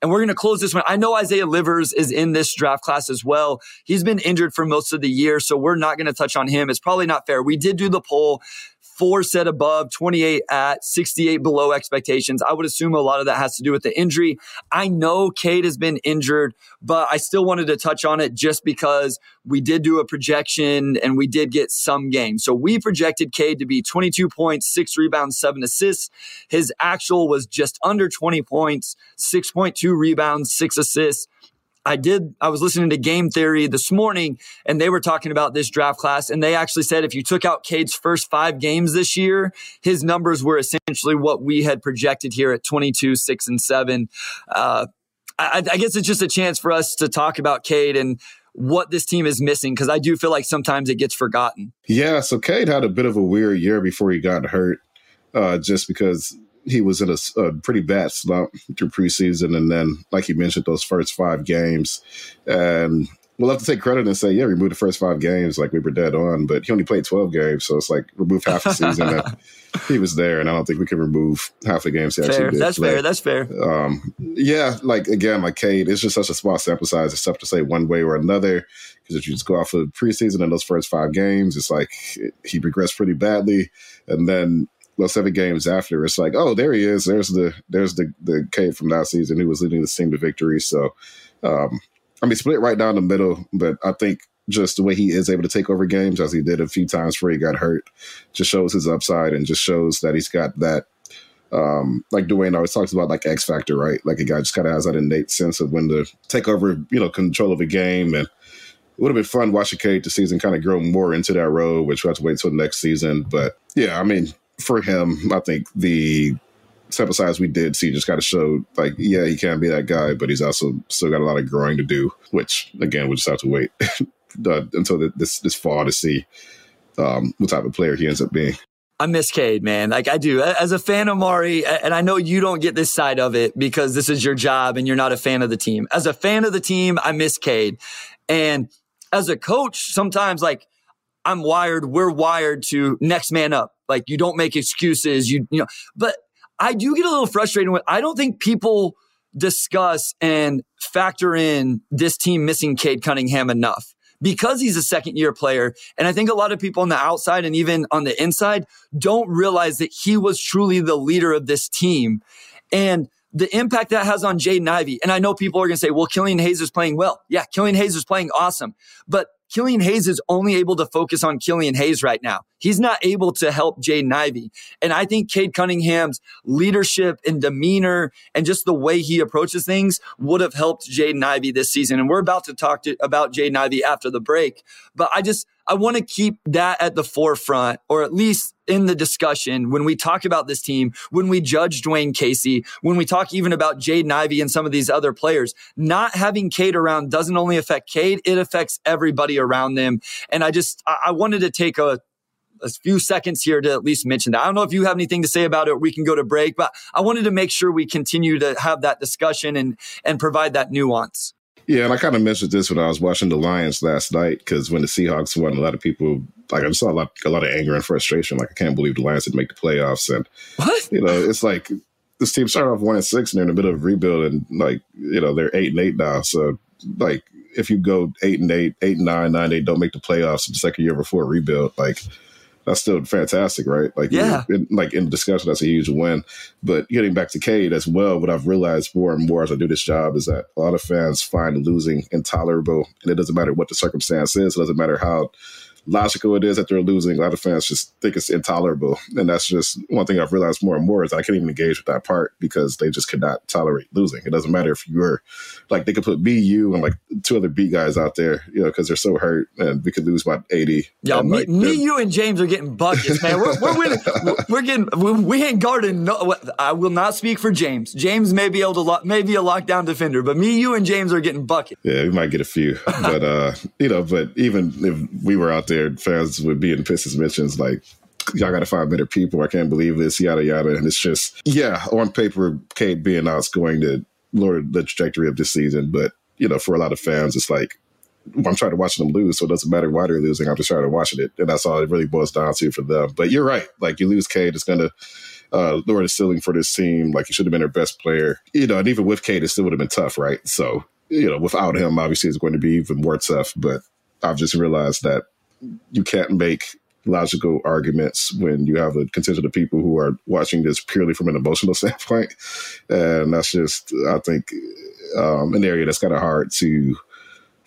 And we're going to close this one. I know Isaiah Livers is in this draft class as well. He's been injured for most of the year, so we're not going to touch on him. It's probably not fair. We did do the poll. Four set above, 28 at, 68 below expectations. I would assume a lot of that has to do with the injury. I know Cade has been injured, but I still wanted to touch on it just because we did do a projection and we did get some games. So we projected Cade to be 22 points, six rebounds, seven assists. His actual was just under 20 points, 6.2 rebounds, six assists. I did, I was listening to Game Theory this morning and they were talking about this draft class. And they actually said if you took out Cade's first five games this year, his numbers were essentially what we had projected here at 22, six, and seven. Uh, I, I guess it's just a chance for us to talk about Cade and what this team is missing because I do feel like sometimes it gets forgotten. Yeah, so Cade had a bit of a weird year before he got hurt, uh, just because he was in a, a, pretty bad slump through preseason, and then, like you mentioned, those first five games, and we'll have to take credit and say, yeah, remove the first five games, like we were dead on, but he only played twelve games, so it's like remove half the season that he was there, and I don't think we can remove half the games he fair. actually did. That's play. fair. That's fair. Um, yeah, like again, like Cade, it's just such a small sample size. It's tough to say one way or another because if you just go off of preseason and those first five games, it's like he regressed pretty badly, and then well, seven games after, it's like, oh, there he is. There's the there's the the Cade from last season who was leading the team to victory. So, um, I mean, split right down the middle, but I think just the way he is able to take over games as he did a few times before he got hurt just shows his upside and just shows that he's got that um, like Dwane always talks about like X factor, right? Like a guy just kind of has that innate sense of when to take over, you know, control of a game. And it would have been fun watching Cade this season kind of grow more into that role, which we'll have to wait until next season. But yeah, I mean, for him, I think the sample size we did see just kind of showed like, yeah, he can be that guy, but he's also still got a lot of growing to do, which again, we'll just have to wait uh, until this this fall to see um, what type of player he ends up being. I miss Cade, man. Like I do. As a fan of Mari, and I know you don't get this side of it because this is your job and you're not a fan of the team. As a fan of the team, I miss Cade. And as a coach, sometimes like I'm wired, we're wired to next man up. Like you don't make excuses. You, you know, but I do get a little frustrated with, I don't think people discuss and factor in this team missing Cade Cunningham enough because he's a second year player. And I think a lot of people on the outside and even on the inside don't realize that he was truly the leader of this team. And the impact that has on Jaden Ivey. And I know people are going to say, well, Killian Hayes is playing well. Yeah, Killian Hayes is playing awesome. But Killian Hayes is only able to focus on Killian Hayes right now. He's not able to help Jaden Ivey. And I think Cade Cunningham's leadership and demeanor and just the way he approaches things would have helped Jaden Ivey this season. And we're about to talk to, about Jaden Ivey after the break. But I just, I want to keep that at the forefront, or at least in the discussion when we talk about this team, when we judge Dwane Casey, when we talk even about Jaden Ivey and some of these other players. Not having Cade around doesn't only affect Cade, it affects everybody around them. And I just, I wanted to take a, a few seconds here to at least mention that. I don't know if you have anything to say about it. we can go to break, but I wanted to make sure we continue to have that discussion and and provide that nuance. Yeah, and I kind of mentioned this when I was watching the Lions last night because when the Seahawks won, a lot of people like I saw a lot, a lot of anger and frustration. Like I can't believe the Lions didn't make the playoffs, and what you know, it's like this team started off one and six, and they're in the middle of rebuild, and like you know, they're eight and eight now. So like if you go eight and eight, eight and nine, nine, eight, don't make the playoffs in the second year before rebuild, like that's still fantastic, right? Like, yeah, in, like in discussion, that's a huge win. But getting back to Cade as well, what I've realized more and more as I do this job is that a lot of fans find losing intolerable, and it doesn't matter what the circumstance is. It doesn't matter how logical it is that they're losing. A lot of fans just think it's intolerable. And that's just one thing I've realized more and more is I can't even engage with that part because they just cannot tolerate losing. It doesn't matter if you're like they could put me, you, and like two other beat guys out there, you know, because they're so hurt and we could lose by 80. Yeah, me, like, me you, and James are getting buckets, man. We're, we're winning. we're getting, we ain't guarding. No, I will not speak for James. James may be able to, lock, may be a lockdown defender, but me, you, and James are getting buckets. Yeah, we might get a few. but, uh, you know, but even if we were out there, fans would be in Pistons mentions like, y'all got to find better people. I can't believe this, yada, yada. And it's just, yeah, on paper, Cade being out is going to lower the trajectory of this season. But, you know, for a lot of fans, it's like, I'm trying to watch them lose, so it doesn't matter why they're losing. I'm just trying to watch it. And that's all it really boils down to for them. But you're right. Like, you lose Cade, it's going to, uh, lower the ceiling for this team. Like he should have been their best player, you know. And even with Cade, it still would have been tough, right? So you know, without him, obviously, it's going to be even more tough. But I've just realized that you can't make logical arguments when you have a contingent of people who are watching this purely from an emotional standpoint. And that's just, I think, um, an area that's kind of hard to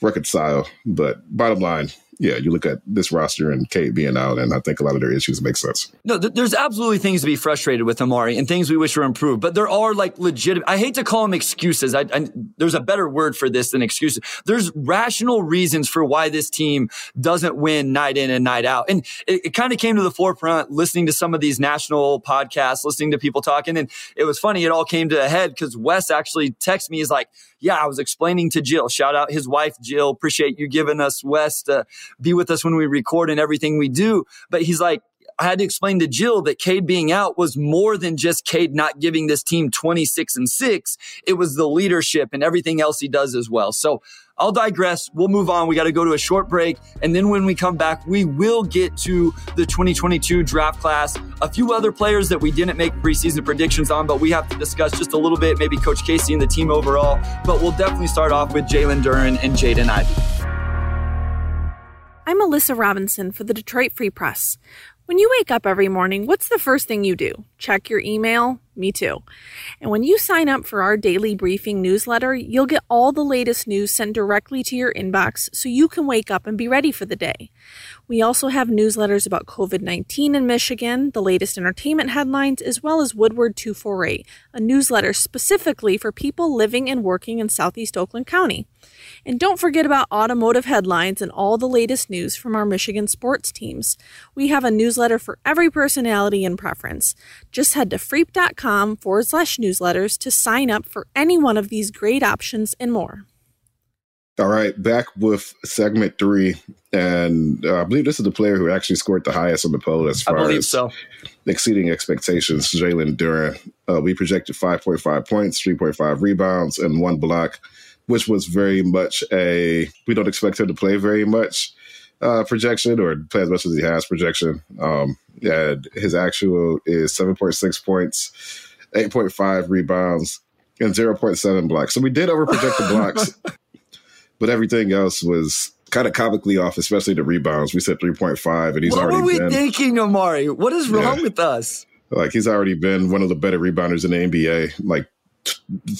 reconcile. But bottom line, yeah, you look at this roster and Cade being out, and I think a lot of their issues make sense. No, th- there's absolutely things to be frustrated with Omari and things we wish were improved, but there are like legitimate. I hate to call them excuses. I, I, there's a better word for this than excuses. There's rational reasons for why this team doesn't win night in and night out, and it, it kind of came to the forefront listening to some of these national podcasts, listening to people talking, and it was funny. It all came to a head because Wes actually texted me. He's like, "Yeah, I was explaining to Jill. Shout out his wife, Jill. Appreciate you giving us Wes to." be with us when we record and everything we do. But he's like, I had to explain to Jill that Cade being out was more than just Cade not giving this team 26 and 6. It was the leadership and everything else he does as well. So I'll digress. We'll move on. We got to go to a short break. And then when we come back, we will get to the 2022 draft class. A few other players that we didn't make preseason predictions on, but we have to discuss just a little bit, maybe Coach Casey and the team overall. But we'll definitely start off with Jalen Duren and Jaden Ivey. I'm Alyssa Robinson for the Detroit Free Press. When you wake up every morning, what's the first thing you do? Check your email? Me too. And when you sign up for our daily briefing newsletter, you'll get all the latest news sent directly to your inbox so you can wake up and be ready for the day. We also have newsletters about COVID 19 in Michigan, the latest entertainment headlines, as well as Woodward 248, a newsletter specifically for people living and working in Southeast Oakland County. And don't forget about automotive headlines and all the latest news from our Michigan sports teams. We have a newsletter for every personality and preference. Just head to freep.com forward slash newsletters to sign up for any one of these great options and more. All right, back with segment three, and uh, I believe this is the player who actually scored the highest on the poll as far as so. exceeding expectations. Jalen Duren, uh, we projected five point five points, three point five rebounds, and one block, which was very much a we don't expect him to play very much uh, projection or play as much as he has projection. Um, yeah, his actual is seven point six points, eight point five rebounds, and zero point seven blocks. So we did overproject the blocks. but everything else was kind of comically off, especially the rebounds. We said 3.5, and he's what already. What were we been, thinking, Omari? What is wrong yeah. with us? Like he's already been one of the better rebounders in the NBA, like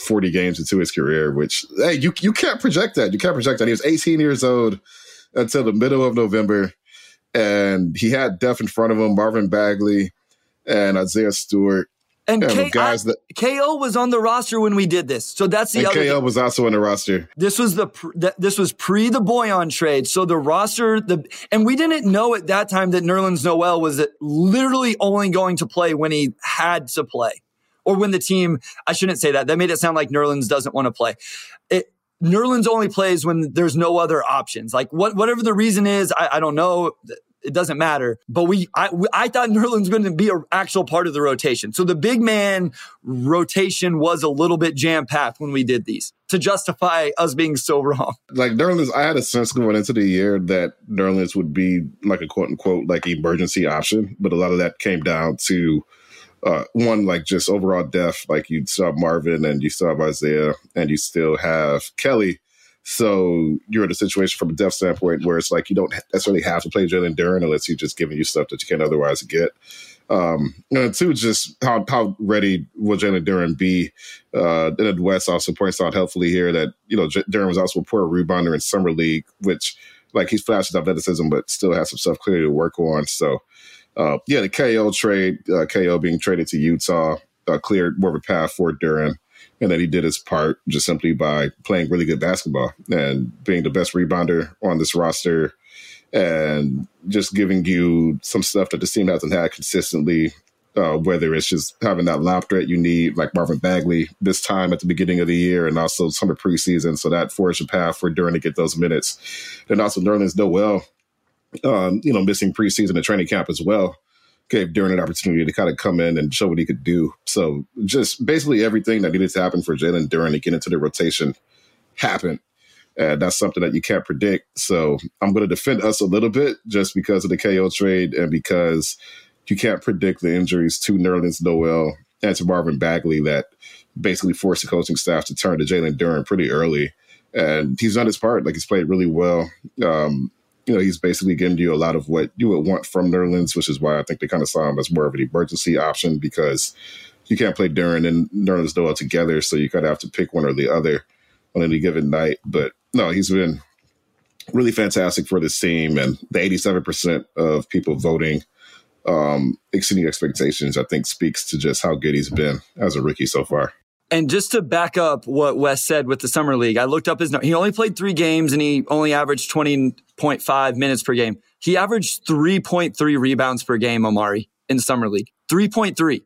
40 games into his career. Which hey, you you can't project that. You can't project that. He was 18 years old until the middle of November, and he had Def in front of him, Marvin Bagley and Isaiah Stewart. And Yeah, K- guys I- that- KO was on the roster when we did this, so that's the And other. KO thing. was also on the roster. This was the pr- this was pre the Bojan trade, so the roster the and we didn't know at that time that Nerlens Noel was literally only going to play when he had to play, or when the team. I shouldn't say that. That made it sound like Nerlens doesn't want to play. It, Nerlens only plays when there's no other options. Like what whatever the reason is, I, I don't know. It doesn't matter. But we, I, we, I thought Nerlens going to be an actual part of the rotation. So the big man rotation was a little bit jam packed when we did these to justify us being so wrong. Like Nerlens, I had a sense going into the year that Nerlens would be like a quote unquote like emergency option, but a lot of that came down to uh, one like just overall depth. Like you still have Marvin and you still have Isaiah and you still have Kelly. So you're in a situation from a depth standpoint where it's like you don't necessarily have to play Jalen Duren unless he's just giving you stuff that you can't otherwise get. Um, and two, just how how ready will Jalen Duren be? Uh, and Wes also points out helpfully here that you know J- Duren was also a poor rebounder in summer league, which like he's flashes athleticism, but still has some stuff clearly to work on. So uh, yeah, the KO trade, uh, KO being traded to Utah, uh, cleared more of a path for Duren. And then he did his part just simply by playing really good basketball and being the best rebounder on this roster and just giving you some stuff that the team hasn't had consistently, uh, whether it's just having that lob threat you need, like Marvin Bagley this time at the beginning of the year and also summer preseason. So that forged a path for Duren to get those minutes. Then also Nerlens Noel, um, you know, missing preseason and training camp as well gave Duren an opportunity to kind of come in and show what he could do. So just basically everything that needed to happen for Jalen Duren to get into the rotation happened. And that's something that you can't predict. So I'm going to defend us a little bit just because of the KO trade and because you can't predict the injuries to Nerlens Noel and to Marvin Bagley that basically forced the coaching staff to turn to Jalen Duren pretty early. And he's done his part. Like he's played really well. Um, you know, he's basically getting you a lot of what you would want from Nerlens, which is why I think they kind of saw him as more of an emergency option because you can't play Duren and Nerlens Noel together, so you kind of have to pick one or the other on any given night. But no, he's been really fantastic for this team, and the 87% of people voting um, exceeding expectations, I think, speaks to just how good he's been as a rookie so far. And just to back up what Wes said with the summer league, I looked up his. number. He only played three games and he only averaged twenty point five minutes per game. He averaged three point three rebounds per game, Omari, in summer league. Three point three.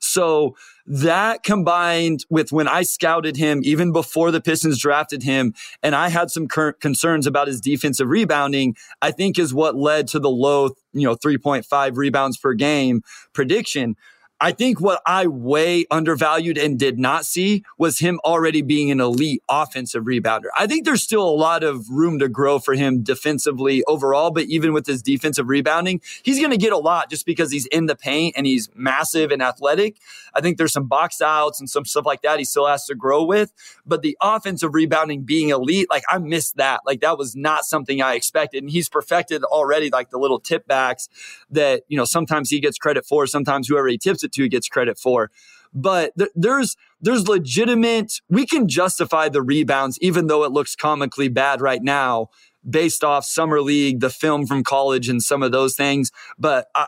So that combined with when I scouted him even before the Pistons drafted him, and I had some concerns about his defensive rebounding, I think is what led to the low, you know, 3.5 rebounds per game prediction. I think what I way undervalued and did not see was him already being an elite offensive rebounder. I think there's still a lot of room to grow for him defensively overall, but even with his defensive rebounding, he's going to get a lot just because he's in the paint and he's massive and athletic. I think there's some box outs and some stuff like that he still has to grow with, but the offensive rebounding being elite, like I missed that. Like that was not something I expected. And he's perfected already like the little tip backs that, you know, sometimes he gets credit for, sometimes whoever he tips it to gets credit for. But th- there's there's legitimate. We can justify the rebounds, even though it looks comically bad right now, based off summer league, the film from college, and some of those things. But uh,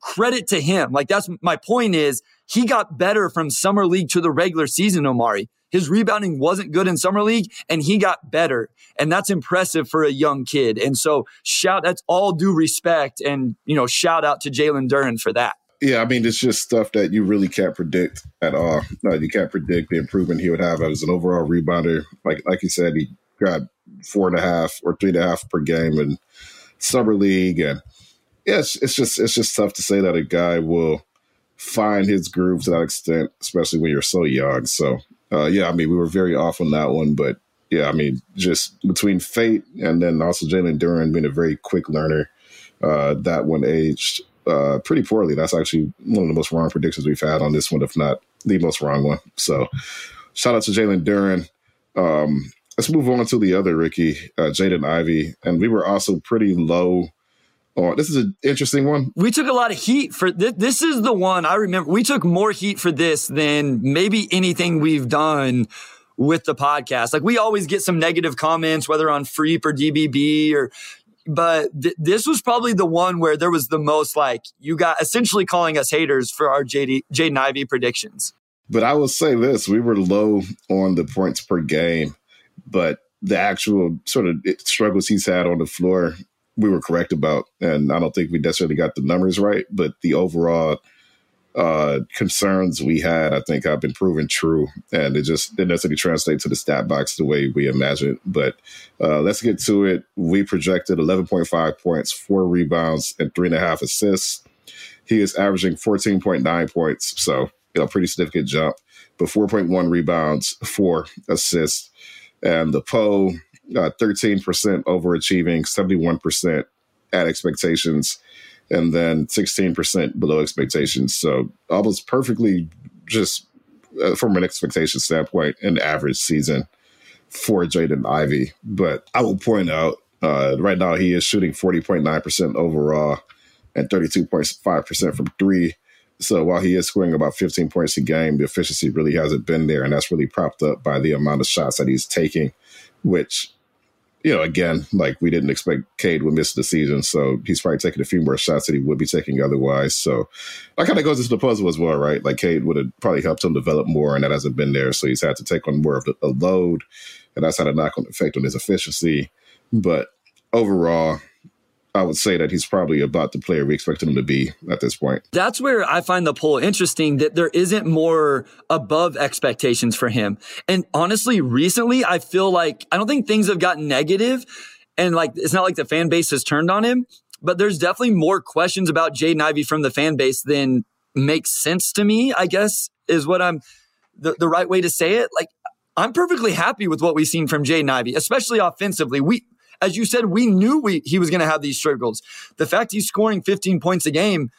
credit to him. Like that's my point. Is he got better from summer league to the regular season, Omari. His rebounding wasn't good in summer league and he got better. And that's impressive for a young kid. And so shout, that's all due respect and, you know, shout out to Jalen Duren for that. Yeah, I mean, it's just stuff that you really can't predict at all. No, you can't predict the improvement he would have as an overall rebounder. Like like you said, he got four and a half or three and a half per game in summer league, and yeah, it's, it's just it's just tough to say that a guy will find his groove to that extent, especially when you're so young. So uh, yeah, I mean, we were very off on that one, but yeah, I mean, just between fate and then also Jalen Duren being a very quick learner, uh, that one aged uh, pretty poorly. That's actually one of the most wrong predictions we've had on this one, if not the most wrong one. So, shout out to Jalen Duren. Um, let's move on to the other Ricky, uh, Jaden Ivey, and we were also pretty low. Oh, this is an interesting one. We took a lot of heat for this. This is the one I remember. We took more heat for this than maybe anything we've done with the podcast. Like we always get some negative comments, whether on Freep or DBB or but th- this was probably the one where there was the most like you got essentially calling us haters for our JD Jaden Ivey predictions. But I will say this: we were low on the points per game, but the actual sort of struggles he's had on the floor, we were correct about, and I don't think we necessarily got the numbers right, but the overall uh, concerns we had, I think, have been proven true, and it just didn't necessarily translate to the stat box the way we imagined. But uh, let's get to it. We projected 11.5 points, four rebounds, and three and a half assists. He is averaging 14.9 points, so you know, pretty significant jump. But 4.1 rebounds, four assists, and the PO uh, 13% overachieving, 71% at expectations and then 16% below expectations. So almost perfectly just uh, from an expectation standpoint, an average season for Jaden Ivey. But I will point out uh, right now he is shooting 40.9% overall and 32.5% from three. So while he is scoring about 15 points a game, the efficiency really hasn't been there. And that's really propped up by the amount of shots that he's taking, which you know, again, like we didn't expect Cade would miss the season, so he's probably taking a few more shots that he would be taking otherwise. So that kind of goes into the puzzle as well, right? Like Cade would have probably helped him develop more, and that hasn't been there, so he's had to take on more of the, a load, and that's had a knock on effect on his efficiency. But overall, I would say that he's probably about the player we expected him to be at this point. That's where I find the poll interesting that there isn't more above expectations for him. And honestly, recently, I feel like I don't think things have gotten negative and like it's not like the fan base has turned on him, but there's definitely more questions about Jaden Ivey from the fan base than makes sense to me, I guess is what I'm the, the right way to say it. Like I'm perfectly happy with what we've seen from Jaden Ivey, especially offensively. We as you said, we knew we, he was going to have these struggles. The fact he's scoring 15 points a game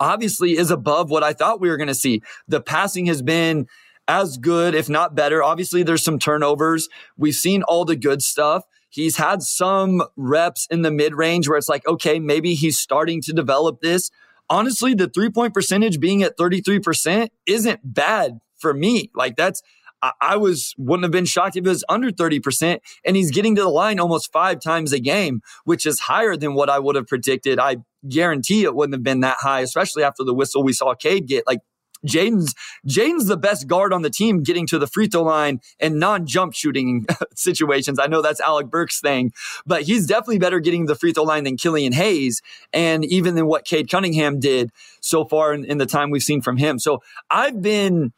obviously is above what I thought we were going to see. The passing has been as good, if not better. Obviously, there's some turnovers. We've seen all the good stuff. He's had some reps in the mid range where it's like, okay, maybe he's starting to develop this. Honestly, the three point percentage being at 33% isn't bad for me. Like that's, I, was wouldn't have been shocked if it was under 30%. And he's getting to the line almost five times a game, which is higher than what I would have predicted. I guarantee it wouldn't have been that high, especially after the whistle we saw Cade get. Like Jaden's Jaden's the best guard on the team getting to the free throw line and non-jump shooting situations. I know that's Alec Burks' thing, but he's definitely better getting the free throw line than Killian Hayes and even than what Cade Cunningham did so far in, in the time we've seen from him. So I've been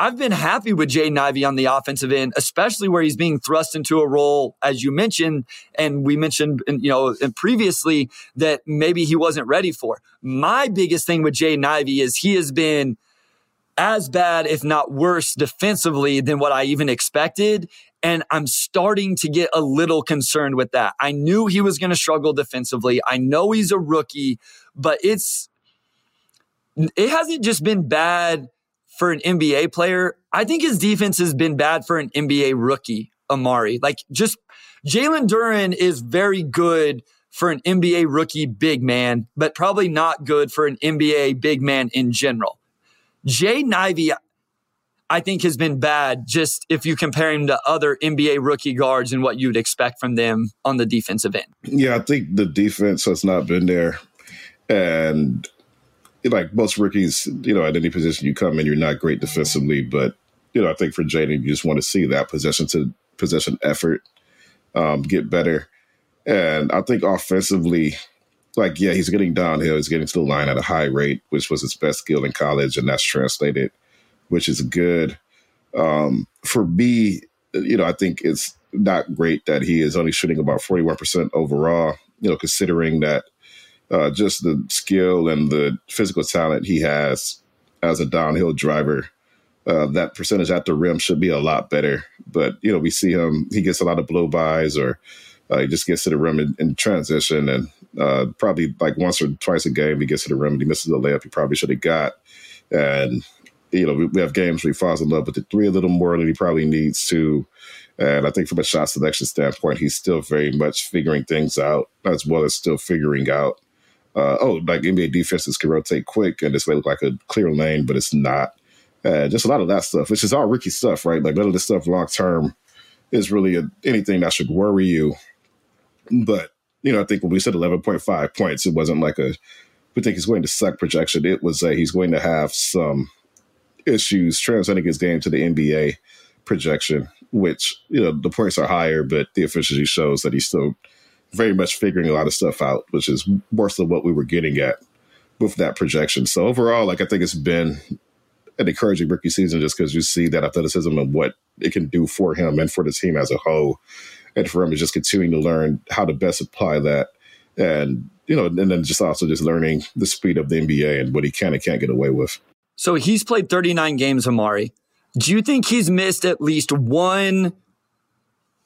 I've been happy with Jaden Ivey on the offensive end, especially where he's being thrust into a role, as you mentioned, and we mentioned, you know, previously that maybe he wasn't ready for. My biggest thing with Jaden Ivey is he has been as bad, if not worse, defensively than what I even expected. And I'm starting to get a little concerned with that. I knew he was going to struggle defensively. I know he's a rookie, but it's, it hasn't just been bad for an NBA player. I think his defense has been bad for an NBA rookie, Omari. Like just Jalen Duren is very good for an NBA rookie big man, but probably not good for an NBA big man in general. Jay Ivey, I think, has been bad just if you compare him to other NBA rookie guards and what you'd expect from them on the defensive end. Yeah, I think the defense has not been there. And like most rookies, you know, at any position you come in, you're not great defensively. But, you know, I think for Jaden, you just want to see that possession to possession effort um, get better. And I think offensively, like, yeah, he's getting downhill. He's getting to the line at a high rate, which was his best skill in college. And that's translated, which is good. Um, for me, you know, I think it's not great that he is only shooting about 41% overall, you know, considering that uh, just the skill and the physical talent he has as a downhill driver. Uh, that percentage at the rim should be a lot better. But, you know, we see him, he gets a lot of blow bys or uh, he just gets to the rim in, in transition, and uh, probably like once or twice a game he gets to the rim and he misses a layup he probably should have got. And you know, we, we, have games where he falls in love with the three a little more than he probably needs to. And I think from a shot selection standpoint, he's still very much figuring things out, as well as still figuring out, uh, oh, like NBA defenses can rotate quick and this may look like a clear lane, but it's not. Uh, just a lot of that stuff, which is all Ricky stuff, right? Like none of this stuff long term is really a, anything that should worry you. But, you know, I think when we said 11.5 points, it wasn't like a, we think he's going to suck projection. It was a, he's going to have some issues translating his game to the NBA projection, which, you know, the points are higher, but the efficiency shows that he's still very much figuring a lot of stuff out, which is worse than what we were getting at with that projection. So overall, like I think it's been an encouraging rookie season just because you see that athleticism and what it can do for him and for the team as a whole. And for him is just continuing to learn how to best apply that and you know and then just also just learning the speed of the nba and what he can and can't get away with. So he's played 39 games Omari. Do you think he's missed at least one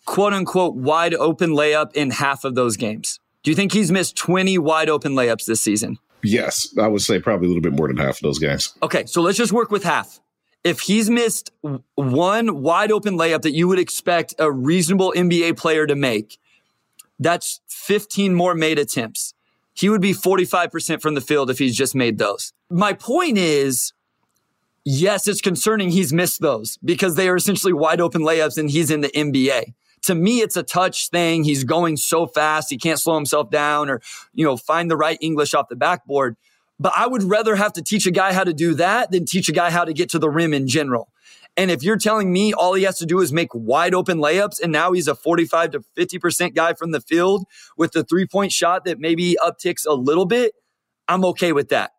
quote unquote wide open layup in half of those games do you think he's missed 20 wide open layups this season yes i would say probably a little bit more than half of those games okay so let's just work with half if he's missed one wide open layup that you would expect a reasonable NBA player to make, that's 15 more made attempts. He would be 45% from the field if he's just made those. My point is, yes, it's concerning he's missed those because they are essentially wide open layups and he's in the NBA. To me, it's a touch thing. He's going so fast. He can't slow himself down or, you know, find the right English off the backboard. But I would rather have to teach a guy how to do that than teach a guy how to get to the rim in general. And if you're telling me all he has to do is make wide open layups and now he's a 45 to 50% guy from the field with the three point shot that maybe upticks a little bit, I'm okay with that.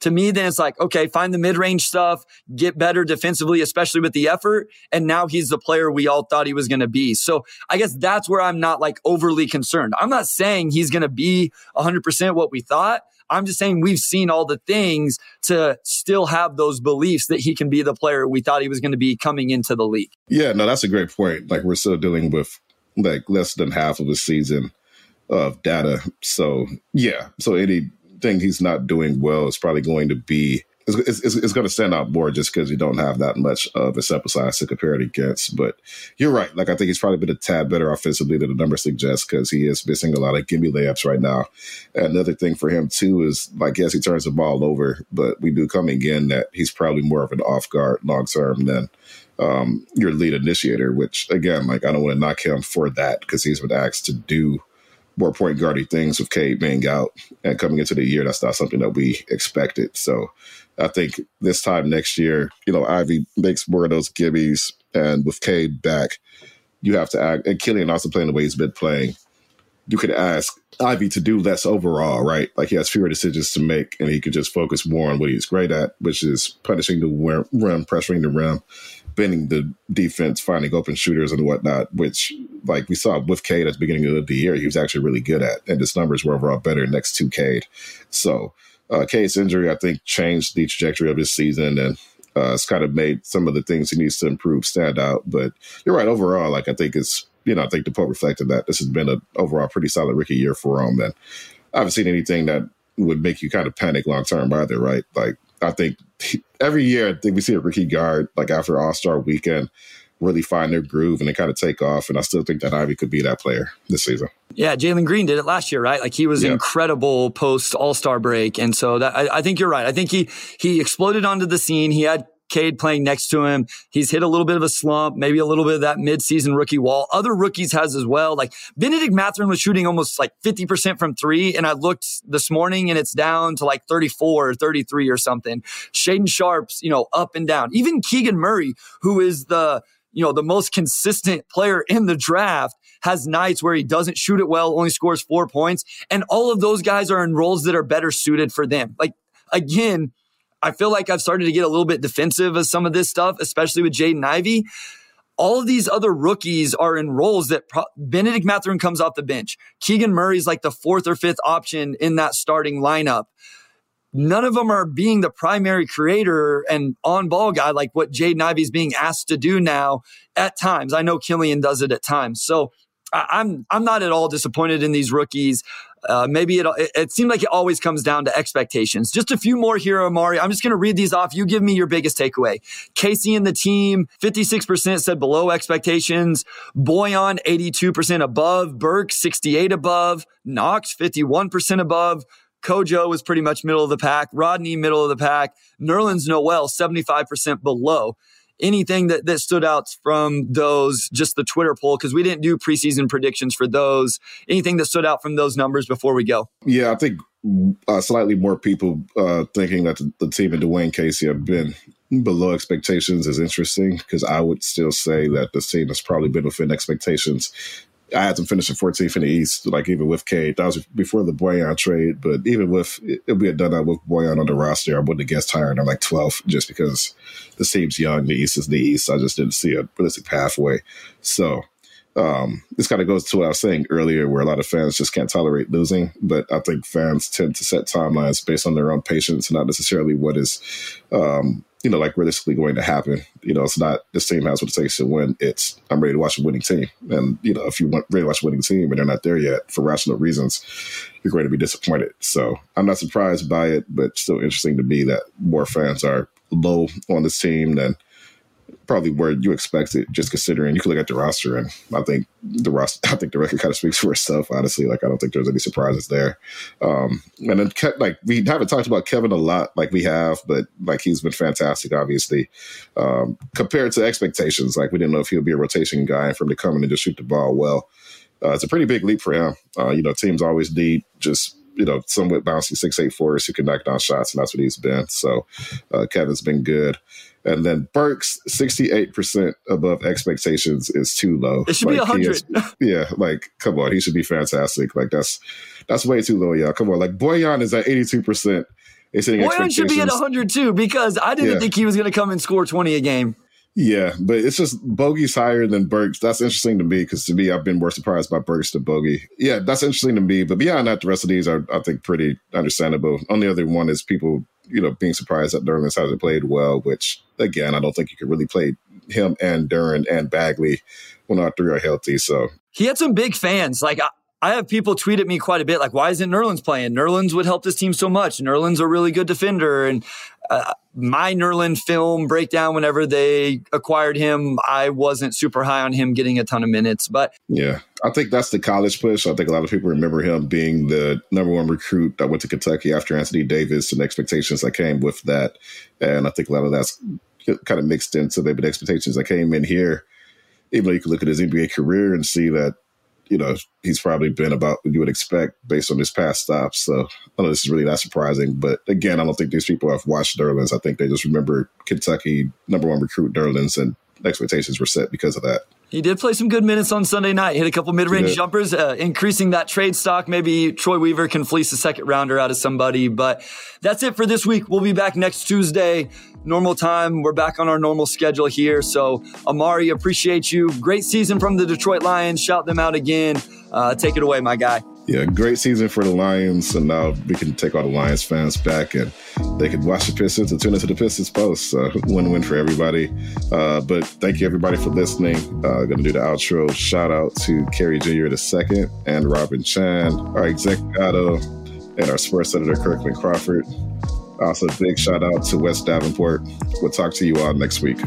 To me, then it's like, okay, find the mid range stuff, get better defensively, especially with the effort. And now he's the player we all thought he was going to be. So I guess that's where I'm not like overly concerned. I'm not saying he's going to be 100% what we thought. I'm just saying we've seen all the things to still have those beliefs that he can be the player we thought he was going to be coming into the league. Yeah, no, that's a great point. Like we're still dealing with like less than half of the season of data. So yeah, so anything he's not doing well is probably going to be it's, it's, it's going to stand out more just because you don't have that much of a sample size to compare it against. But you're right. Like I think he's probably been a tad better offensively than the numbers suggest because he is missing a lot of gimme layups right now. And another thing for him too is like yes, he turns the ball over, but we do come again that he's probably more of an off guard long term than um, your lead initiator. Which again, like I don't want to knock him for that because he's been asked to do more point guardy things with Cade being out and coming into the year. That's not something that we expected. So I think this time next year, you know, Ivey makes more of those gibbies, and with Cade back, you have to act. And Killian also playing the way he's been playing. You could ask Ivey to do less overall, right? Like he has fewer decisions to make, and he could just focus more on what he's great at, which is punishing the rim, pressuring the rim, bending the defense, finding open shooters and whatnot. Which, like we saw with Cade at the beginning of the year, he was actually really good at, and his numbers were overall better next to Cade. So uh, Cade's injury, I think, changed the trajectory of his season and uh, it's kind of made some of the things he needs to improve stand out. But you're right. Overall, like I think it's you know I think the poll reflected that this has been an overall pretty solid rookie year for him, and I haven't seen anything that would make you kind of panic long term either. Right? Like I think every year I think we see a rookie guard like after All Star Weekend really find their groove and they kind of take off. And I still think that Ivey could be that player this season. Yeah, Jalen Green did it last year, right? Like he was yeah. incredible post All Star break, and so that I, I, think you're right. I think he he exploded onto the scene. He had Cade playing next to him. He's hit a little bit of a slump, maybe a little bit of that midseason rookie wall. Other rookies has as well. Like Bennedict Mathurin was shooting almost like 50% from three. And I looked this morning and it's down to like 34 or 33 or something. Shaedon Sharpe's, you know, up and down. Even Keegan Murray, who is the, you know, the most consistent player in the draft has nights where he doesn't shoot it well, only scores four points. And all of those guys are in roles that are better suited for them. Like, again, I feel like I've started to get a little bit defensive of some of this stuff, especially with Jaden Ivey. All of these other rookies are in roles that Pro- Bennedict Mathurin comes off the bench. Keegan Murray's like the fourth or fifth option in that starting lineup. None of them are being the primary creator and on ball guy like what Jaden Ivey is being asked to do now at times. I know Killian does it at times. So I'm I'm not at all disappointed in these rookies. Uh, maybe it, it seemed like it always comes down to expectations. Just a few more here, Omari. I'm just going to read these off. You give me your biggest takeaway. Casey and the team, 56% said below expectations. Bojan, 82% above. Burks, 68 above. Knox, 51% above. CoJo was pretty much middle of the pack. Rodney, middle of the pack. Nerlens Noel, 75% below anything that, that stood out from those, just the Twitter poll, because we didn't do preseason predictions for those. Anything that stood out from those numbers before we go? Yeah, I think uh, slightly more people uh, thinking that the, the team and Dwane Casey have been below expectations is interesting because I would still say that the team has probably been within expectations I had them finishing 14th in the East, like even with Cade. That was before the Bojan trade, but even with if we had done that with Bojan on the roster, I wouldn't have guessed higher than like 12 just because the team's young. The East is the East. I just didn't see a realistic pathway. So um, this kind of goes to what I was saying earlier, where a lot of fans just can't tolerate losing. But I think fans tend to set timelines based on their own patience, and not necessarily what is um, you know, like realistically going to happen. You know, it's not the team has what it takes to win. It's I'm ready to watch a winning team. And, you know, if you want ready to watch a winning team and they're not there yet for rational reasons, you're going to be disappointed. So I'm not surprised by it, but still interesting to me that more fans are low on this team than probably where you expect it, just considering you can look at the roster and I think the roster, I think the record kind of speaks for itself, honestly. Like, I don't think there's any surprises there. Um, and then, like, we haven't talked about Kevin a lot, like we have, but like he's been fantastic, obviously, um, compared to expectations. Like, we didn't know if he would be a rotation guy and for him to come in and just shoot the ball well. Uh, it's a pretty big leap for him. Uh, you know, teams always need just you know, somewhat bouncy six eight fours who can knock down shots, and that's what he's been. So uh, Kevin's been good. And then Burks, 68% above expectations is too low. It should like, be 100. Is, yeah, like, come on. He should be fantastic. Like, that's that's way too low, y'all. Come on. Like, Bojan is at 82%. Bojan should be at 100 too because I didn't yeah. think he was going to come and score 20 a game. Yeah, but it's just Bogey's higher than Burks. That's interesting to me because to me, I've been more surprised by Burks than Bogey. Yeah, that's interesting to me. But beyond that, the rest of these are, I think, pretty understandable. Only other one is people, you know, being surprised that Nerlens hasn't played well, which, again, I don't think you could really play him and Duren and Bagley when all three are healthy. So he had some big fans. Like, I have people tweet at me quite a bit, like, why isn't Nerlens playing? Nerlens would help this team so much. Nerlens a really good defender. And uh, my Nerlens film breakdown whenever they acquired him, I wasn't super high on him getting a ton of minutes. But yeah, I think that's the college push. I think a lot of people remember him being the number one recruit that went to Kentucky after Anthony Davis and expectations that came with that. And I think a lot of that's kind of mixed into the expectations that came in here. Even though you could look at his NBA career and see that you know, he's probably been about what you would expect based on his past stops. So I know this is really not surprising. But again, I don't think these people have watched Nerlens. I think they just remember Kentucky number one recruit Nerlens and expectations were set because of that. He did play some good minutes on Sunday night. Hit a couple mid-range jumpers, uh, increasing that trade stock. Maybe Troy Weaver can fleece a second rounder out of somebody. But that's it for this week. We'll be back next Tuesday, normal time. We're back on our normal schedule here. So Omari, appreciate you. Great season from the Detroit Lions. Shout them out again. Uh, take it away, my guy yeah, great season for the Lions, and now we can take all the Lions fans back, and they can watch the Pistons and tune into the Pistons Pulse. Win-win for everybody. Uh, but thank you everybody for listening. Uh, going to do the outro. Shout out to Kerry Jr. the second and Robin Chan, our executive, and our sports editor Kirkland Crawford. Also, big shout out to Wes Davenport. We'll talk to you all next week.